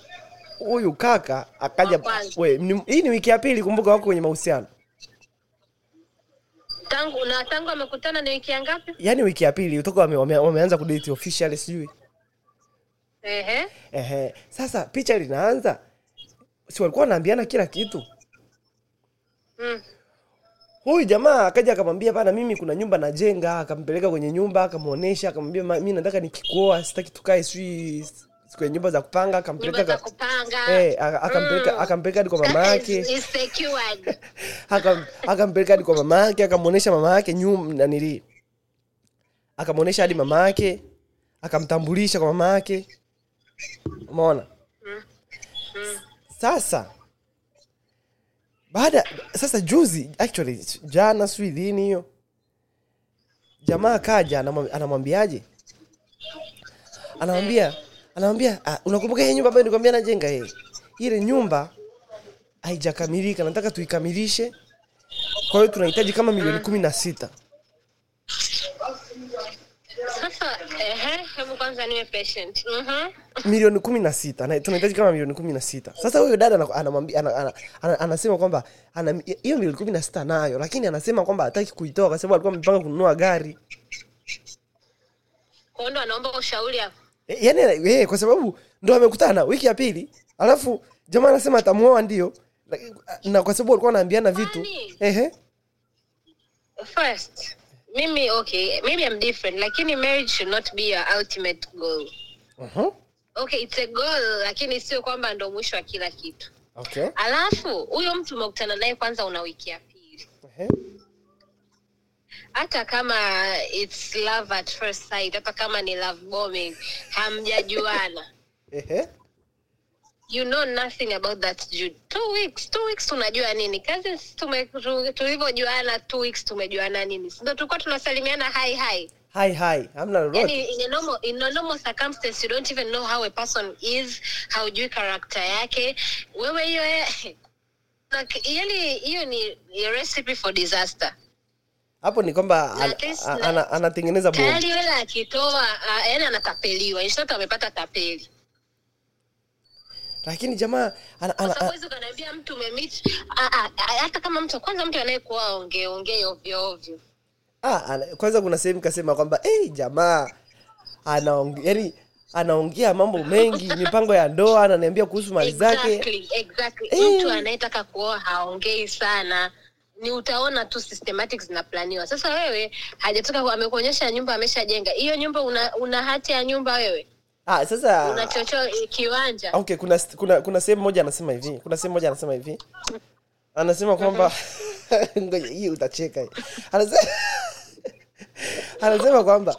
huyu kaka akaja we ni, hii ni wiki ya pili kumbuka wako kwenye mahusiano. Tangu na tangu amekutana ni wiki ya ngapi? Yaani wiki ya pili toka wame, wame, wameanza kudate officially sijui. Ehe. ehe. Sasa picha linaanza. Si walikuwa wanaambiana kila kitu? Mm. Huyu jamaa akaja akamwambia bana mimi kuna nyumba najenga. Akampeleka kwenye nyumba akamwonyesha akamwambia "Ma- mi nataka nikikuoa sitaki tukae sijui kwenye nyumba za kupanga. Nyumba akampeleka ka- kupanga. Eh, akampeleka Mm. akampeleka hadi kwa mama yake. Akam- akampeleka hadi kwa mama yake akamwonyesha mama yake nyum nanili. Akamwonyesha hadi mama yake akamtambulisha kwa mama yake. Umeona? Sasa baada sasa juzi actually jana sijui lini hiyo. Jamaa kaja anamwambiaje? Anamwambia anamwambia ah, unakumbuka hii nyumba ambayo nikwambia najenga hii? Ile nyumba haijakamilika nataka tuikamilishe. Kwa hiyo tunahitaji kama milioni kumi na sita sasa ehe, hebu kwanza niwe patient. Mhm. milioni kumi na sita. Na tunahitaji kama milioni kumi na sita. Sasa huyo dada anamwambia ana, ana, ana, anasema kwamba hiyo milioni kumi na sita nayo lakini anasema kwamba hataki kuitoa kwa sababu alikuwa amepanga kununua gari. Kwa hiyo ndo anaomba ushauri hapo? E, eh, kwa sababu ndo amekutana wiki ya pili alafu jamaa anasema atamuoa ndio. Na, na kwa sababu alikuwa anaambiana vitu. Ehe. First mimi okay maybe i'm different lakini marriage should not be your ultimate goal. Uh-huh. okay it's a goal lakini sio kwamba ndo mwisho wa kila kitu. Okay. Alafu huyo mtu umekutana naye kwanza una wiki ya pili. Ehe hata kama it's love at first sight hata kama ni love bombing hamjajuana. Ehe you know nothing about that Jude. two weeks two weeks tunajua nini. Kazi tulivyojuana two weeks tumejuana nini. Sindo tulikuwa tunasalimiana hi hi. Hai hai hamna lolote. Yani in a normal in a normal circumstance you don't even know how a person is haujui character yake. Wewe hiyo eh, like, yani hiyo ni a recipe for disaster. Hapo ni kwamba ana, anatengeneza tayari akitoa uh, yani anatapeliwa. Amepata tapeli lakini jamaa huwezi ukaniambia mtu umemit hata kama mtu kwanza mtu anayekuwa ongeongee ovyoovyo ovyo ovyo. Ah, kwanza kuna sehemu kasema kwamba hey, jamaa anaongea yani anaongea mambo mengi mipango ya ndoa ananiambia kuhusu mali zake. Exactly, exactly. hey. mtu anayetaka kuoa haongei sana. Ni utaona tu systematic zinaplaniwa sasa wewe hajatoka amekuonyesha nyumba ameshajenga. Hiyo nyumba una, una hati ya nyumba wewe ah, sasa una chocho eh, kiwanja. Okay kuna kuna kuna sehemu moja anasema hivi kuna sehemu moja anasema hivi. Anasema kwamba ngoja hii utacheka. Anasema anasema kwamba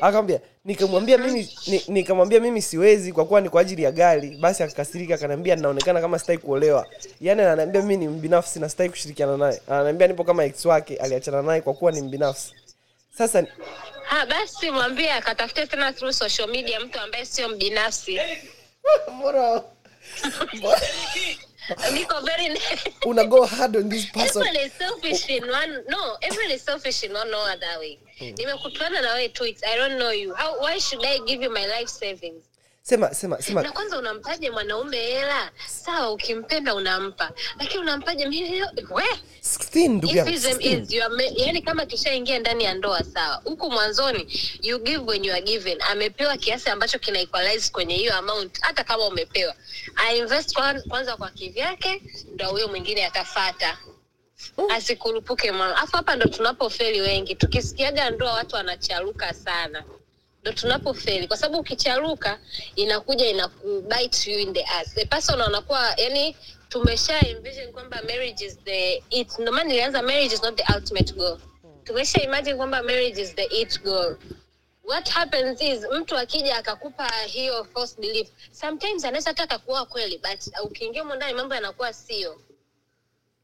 akamwambia nikamwambia mimi ni, nikamwambia mimi siwezi kwa kuwa ni kwa ajili ya gari. Basi akakasirika akaniambia ninaonekana kama sitaki kuolewa. Yaani ananiambia mimi ni mbinafsi na sitaki kushirikiana naye. Ananiambia nipo kama ex wake aliachana naye kwa kuwa ni mbinafsi sasa ha basi mwambie akatafute tena through social media mtu ambaye sio mbinafsi mbona mbona- niko very una go hard on this person Everyone is selfish in one no, everyone is selfish in one no other way. Nimekutana na wewe two weeks. I don't know you. How why should I give you my life savings? Sema sema sema Na kwanza unampaje mwanaume hela? Sawa ukimpenda unampa. Lakini unampaje milioni? We, 16 ndugu yangu Ifism 16. is you are ma- yani kama tushaingia ndani ya ndoa sawa. Huku mwanzoni you give when you are given. Amepewa kiasi ambacho kina equalize kwenye hiyo amount hata kama umepewa. I invest kwanza kwa kivyake ndo huyo mwingine atafata asikurupuke mama. afu hapa ndo tunapofeli wengi tukisikiaga ndoa watu wanacharuka sana ndo tunapofeli. Kwa sababu ukicharuka inakuja inakubite you in the ass. The person anakuwa yani tumesha envision kwamba marriage is the it. Ndio maana nilianza marriage is not the ultimate goal. Tumesha imagine kwamba marriage is the it goal. What happens is mtu akija akakupa hiyo false belief sometimes anaweza taka kuoa kweli but ukiingia ndani mambo yanakuwa sio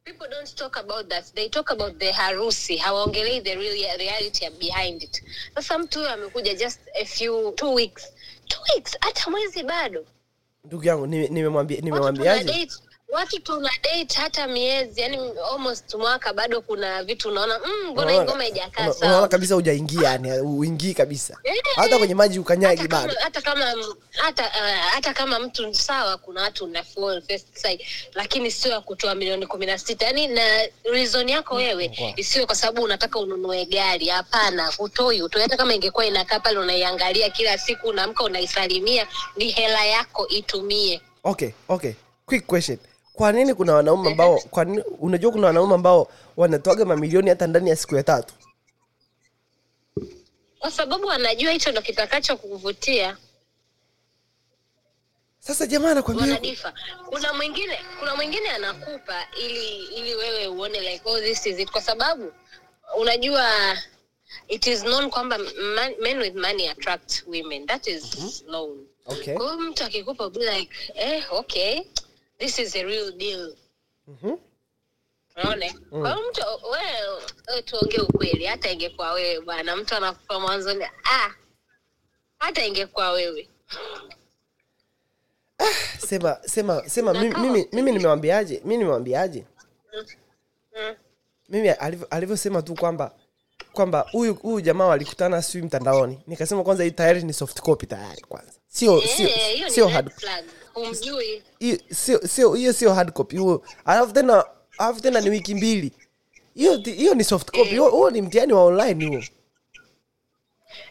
people don't talk about that. They talk about the harusi. Hawaongelei the real reality behind it. Sasa mtu huyo amekuja just a few two weeks. Two weeks hata mwezi bado. Ndugu yangu nime- nimemwambiaje? date watu tuna date hata miezi yani almost mwaka bado kuna vitu unaona mm, mbona hii ngoma ijakaa una- unaona sawa kabisa hujaingia yani uingii kabisa. Hata kwenye maji ukanyagi bado. hata kama hata uh, hata kama mtu sawa kuna watu una fall first sight lakini sio ya kutoa milioni kumi na sita. Yani na reason yako wewe Wow. isiwe kwa sababu unataka ununue gari. Hapana utoi utoi hata kama ingekuwa inakaa pale unaiangalia kila siku unaamka unaisalimia ni hela yako itumie. Okay okay. Quick question kwa nini kuna wanaume ambao kwa nini, unajua kuna wanaume ambao wanatoaga mamilioni hata ndani ya siku ya tatu? Kwa sababu anajua hicho ndo kitakacho kuvutia. Sasa jamaa anakwambia kuna mwingine kuna mwingine anakupa ili ili wewe uone like oh, this is it. Kwa sababu unajua it is known kwamba man, men with money attract women. That is known. Okay. kwa hiyo mtu akikupa like eh, okay this is a real deal. Mhm. unaona? Kwa hiyo mtu wewe wewe tuongee ukweli hata ingekuwa wewe bwana mtu anakufa mwanzoni ah hata ingekuwa wewe. Sema sema sema mimi, mimi, mimi nimewambiaje mi nimewambiaje Mm. mimi alivyosema tu kwamba kwamba huyu huyu jamaa walikutana siu mtandaoni. Nikasema kwanza hii tayari ni soft copy tayari kwanza. Sio sio Eh, sio red hard sio sio hiyo sio hard copy. Huo alafu tena alafu tena ni wiki mbili. Hiyo hiyo ni soft copy. Huo huo ni mtihani wa online huo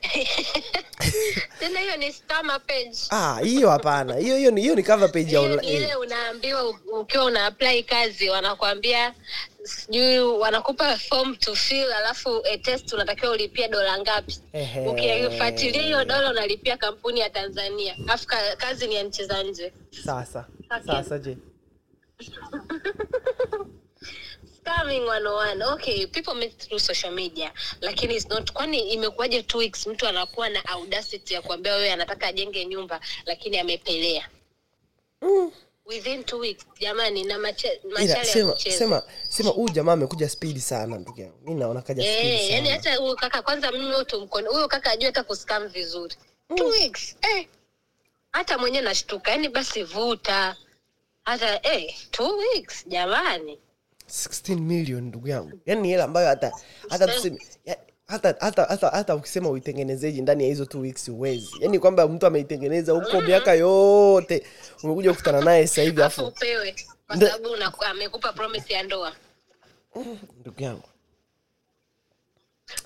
tena hiyo ni scammer page. Ah hiyo hapana. Hiyo hiyo ni hiyo ni cover page ya online. ile unaambiwa ukiwa una apply kazi wanakuambia sijui wanakupa form to fill alafu e, test unatakiwa ulipia dola ngapi. Ukifuatilia hiyo dola unalipia kampuni ya tanzania. Alafu kazi ni ya nchi za nje. Sasa. Okay. sasa je scamming 101 okay people meet through social media lakini it's not kwani imekuwaje two weeks mtu anakuwa na audacity ya kuambia wewe anataka ajenge nyumba lakini amepelea? Within two weeks jamani na machale ya sema sema sema huyu jamaa amekuja speed sana ndugu yangu. Mimi naona kaja speed Eh, yani hata huyu kaka kwanza mimi wote mkono. huyo kaka ajue hata kuscam vizuri. Two weeks eh. hata mwenyewe nashtuka Yaani basi vuta. Hata eh, two weeks jamani 16 million ndugu yangu. Yaani ni hela ambayo hata hata tuseme hata hata hata hata ukisema uitengenezeji ndani ya hizo two weeks uwezi yaani kwamba mtu ameitengeneza huko miaka yote umekuja kukutana naye sasa hivi afu upewe kwa sababu amekupa promise ya ndoa. Ndugu yangu.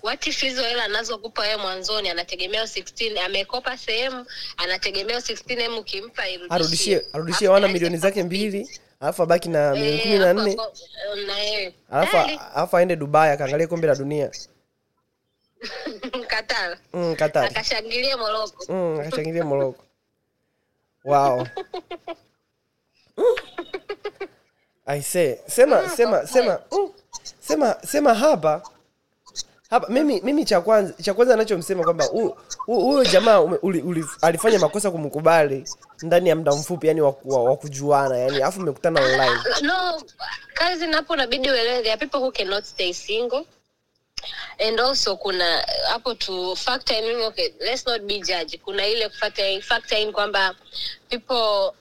What if hizo hela anazokupa wewe mwanzoni anategemea 16 amekopa sehemu anategemea 16 m ukimpa arudishie arudishie wana milioni zake mbili alafu abaki na milioni Eh, kumi na nne. eh, alafu aende dubai akaangalia kombe la dunia. Qatar. mm, katari akashangilie moroko mm, moroko wow. Aise sema sema sema mm, sema sema hapa hapa mimi mimi cha kwanza cha kwanza anachomsema kwamba hu- hu- huyo jamaa ume- uli, uli, alifanya makosa kumkubali ndani ya muda mfupi yani wa, kujuana yani alafu mmekutana online. No kazi napo nabidi uelewe there are people who cannot stay single. And also kuna hapo to factor in okay let's not be judge. Kuna ile factor in, factor in kwamba people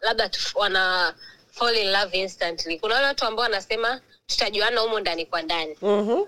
labda wana fall in love instantly. Kuna wale watu ambao wanasema tutajuana humo ndani kwa ndani. Mhm.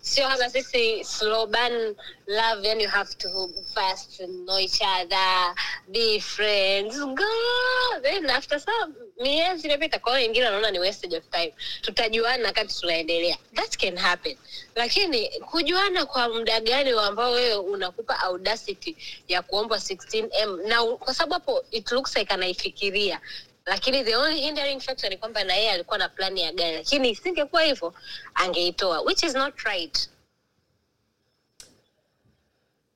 Sio kama sisi slow burn love yani you have to fast know each other be friends go! Then after some miezi imepita kwao wengine wanaona ni wastage of time. Tutajuana kati tunaendelea. That can happen. Lakini kujuana kwa muda gani ambao wewe unakupa audacity ya kuomba 16m na kwa sababu hapo it looks like anaifikiria lakini the only hindering factor ni kwamba na yeye alikuwa na plani ya gari. Lakini isingekuwa hivyo angeitoa which is not right.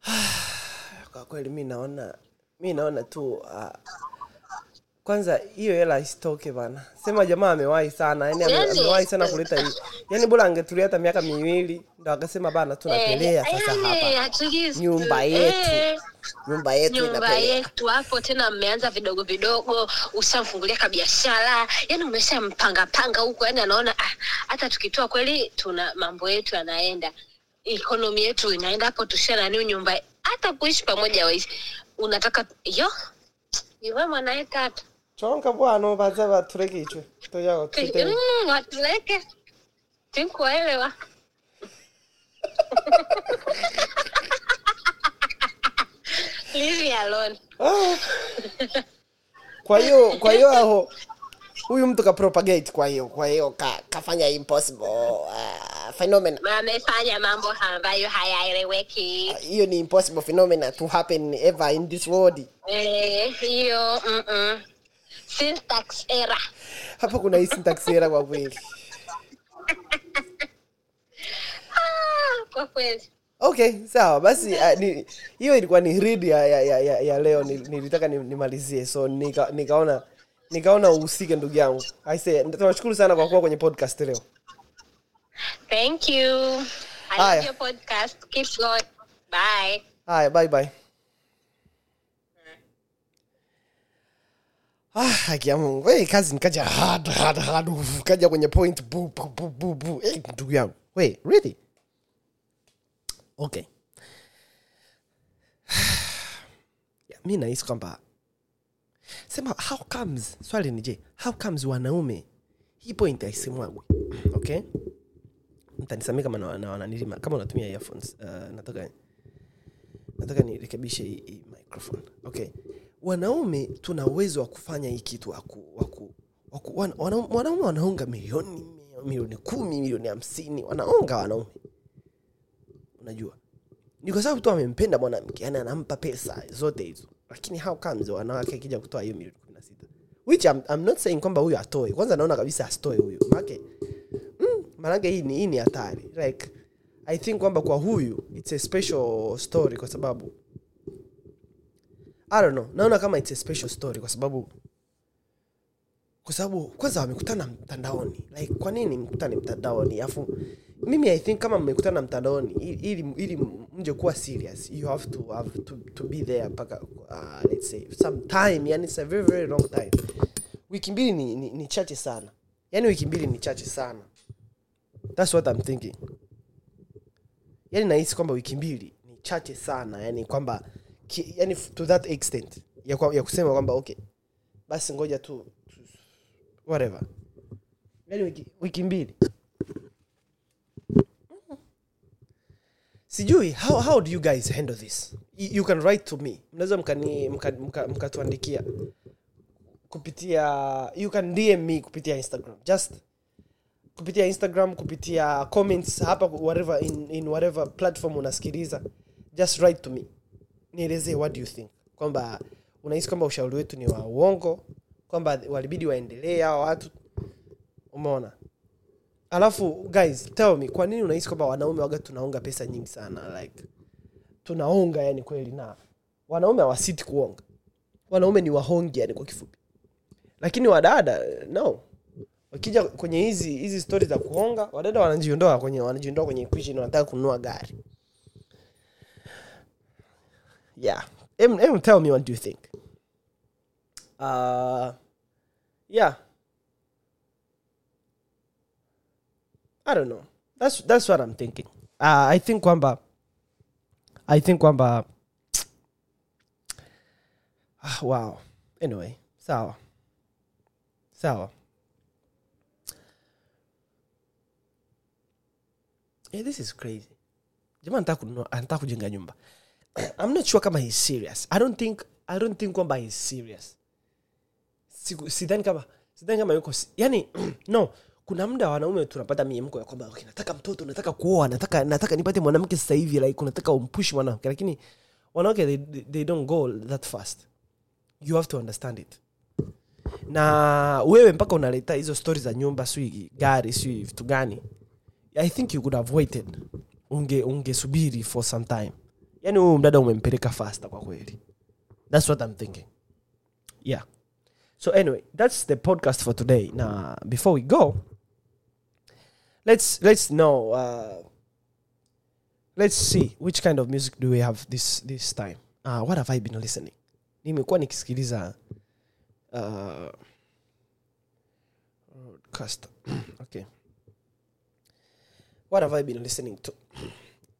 Kwa kweli mi naona mi naona tu uh, kwanza hiyo hela isitoke bana. Sema jamaa amewahi sana yani amewahi sana kuleta hii yani bora angetulia hata miaka miwili ndo akasema bana tunapelea Eh, sasa hapa Nyumba yetu. Nyumba yetu nyumba yetu hapo tena mmeanza vidogo vidogo ushamfungulia kabiashara. Yani umeshampangapanga huko yani anaona ah, hata tukitoa kweli tuna mambo yetu yanaenda. Ekonomi yetu inaenda hapo tushananiu nyumba hata kuishi pamoja waishi. Unataka yo iwe mwanaeka hata chonka bwana baza batureke ichwe. Toyago twite Mm, tinkuwaelewa leave me alone. Ah. kwa hiyo kwa hiyo aho huyu mtu ka propagate kwa hiyo kwa hiyo ka, kafanya impossible uh, phenomena amefanya mambo ambayo hayaeleweki. Hiyo ni impossible phenomena to happen ever in this world. Eh, hiyo mm-mm. syntax error Hapo kuna hii syntax error kwa kweli. Ah, kwa kweli okay sawa. Basi uh, ni- hiyo ilikuwa ni read ya, ya, ya, ya, ya leo. Nilitaka ni- nimalizie. So nika, nikaona nikaona uhusike ndugu yangu. Aise tunashukuru sana kwa kuwa kwenye podcast leo. Thank you. I Haya. love your podcast. Keep going. Bye. Haya bye bye. Ah, haki ya Mungu. Hey, kazi nikaja hard, hard, hard. Uf, kaja kwenye point bu, bu, bu, bu, bu. Hey, ndugu yangu. Wait, really okay yeah, mi nahisi kwamba sema how comes swali ni je how comes wanaume hii point aisemwagwe okay mtanisamia kama na- na- kama unatumia earphones uh, nataka nataka nirekebishe hii microphone okay wanaume tuna uwezo wa kufanya hii kitu waku, waku, waku, wan, wanaume, wanaunga milioni milioni kumi milioni hamsini wanaunga wanaume unajua? Ni kwa sababu tu amempenda mwanamke yani anampa pesa zote hizo. Lakini how comes wanawake akija kutoa hiyo milioni kumi na sita? Which I'm, I'm not saying kwamba huyu atoe. Kwanza naona kabisa asitoe huyo manake mm, manake hii ni hii ni hatari. Like i think kwamba kwa huyu it's a special story kwa sababu i don't know. Naona kama it's a special story kwa sababu kwa sababu kwanza wamekutana mtandaoni. Like kwa nini mkutane mtandaoni? Alafu mimi i think kama mmekutana mtandaoni ili ili mje kuwa serious you have to have to, to be there mpaka uh, let's say some time yani it's a very very long time. Wiki mbili ni, ni, ni chache sana. Yani wiki mbili ni chache sana. That's what i'm thinking. Yani nahisi kwamba wiki mbili ni chache sana yani kwamba ki, yani to that extent ya, kwa, ya kusema kwamba okay basi ngoja tu, whatever. Yani wiki, wiki mbili sijui how, how do you guys handle this? You, can write to me. Mnaweza mkatuandikia kupitia you can dm me kupitia instagram. Just kupitia instagram kupitia comments hapa whatever in, in whatever platform unasikiliza just write to me. Nielezee what do you think. Kwamba unahisi kwamba ushauri wetu ni wa uongo kwamba walibidi waendelee hawa watu. Umeona alafu guys tell me kwa nini unahisi kwamba wanaume waga tunaonga pesa nyingi sana? Like tunaonga yani kweli na wanaume hawasiti kuonga. Wanaume ni wahongi yani kwa kifupi. Lakini wadada no. Wakija kwenye hizi hizi stori za kuonga wadada wanajiondoa kwenye wanajiondoa kwenye equation wanataka kununua gari. Yeah. Em, em tell me what do you think? Uh, yeah i don't know. That's, that's what i'm thinking. Uh, i think kwamba i think kwamba uh, wow. Anyway sawa. Sawa. Yeah, this is crazy. Jamaa anataka nyumba. I'm not sure kama he's serious. I don't think i don't think kwamba he's serious. Sidhani kama sidhani kama yuko yani no kuna muda wanaume tunapata miemko ya kwamba okay, nataka mtoto nataka kuoa nataka nataka nipate mwanamke sasa like unataka umpush mwanamke. Lakini wanawake they, they, don't go that fast. You have to understand it. Na wewe mpaka unaleta hizo stori za nyumba sijui gari sijui vitu gani i think you could have waited. Unge for some time. Yani huyu mdada umempeleka fasta kwa kweli. That's what i'm thinking. Yeah. So anyway that's the podcast for today. Na before we go let's let's know uh, let's see which kind of music do we have this this time. Uh, what have i been listening? Nimekuwa nikisikiliza uh, okay. What have i been listening to?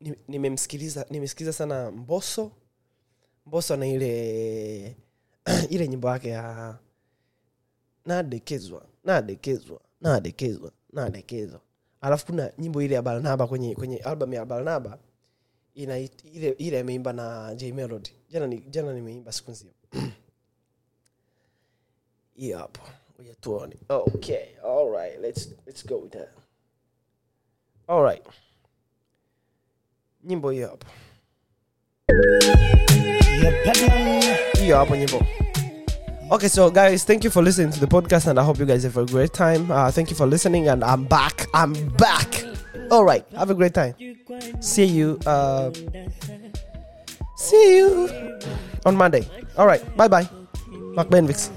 Nimemsikiliza nimesikiliza sana mboso mboso na ile ile nyimbo yake ya nadekezwa nadekezwa nadekezwa nadekezwa alafu kuna nyimbo ile ya barnaba kwenye kwenye album ya barnaba ina ile ile ameimba na j melody. Jana ni, jana nimeimba siku nzima. Hiyo hapo. Ngoja tuone. Okay all right let's let's go with that. All right. Nyimbo hiyo hapo. Hiyo hapo nyimbo Okay, so guys, thank you for listening to the podcast, and I hope you guys have a great time. Uh, thank you for listening, and I'm back. I'm back. All right, have a great time. See you. Uh, see you on Monday. All right, bye bye. Mark Benvix.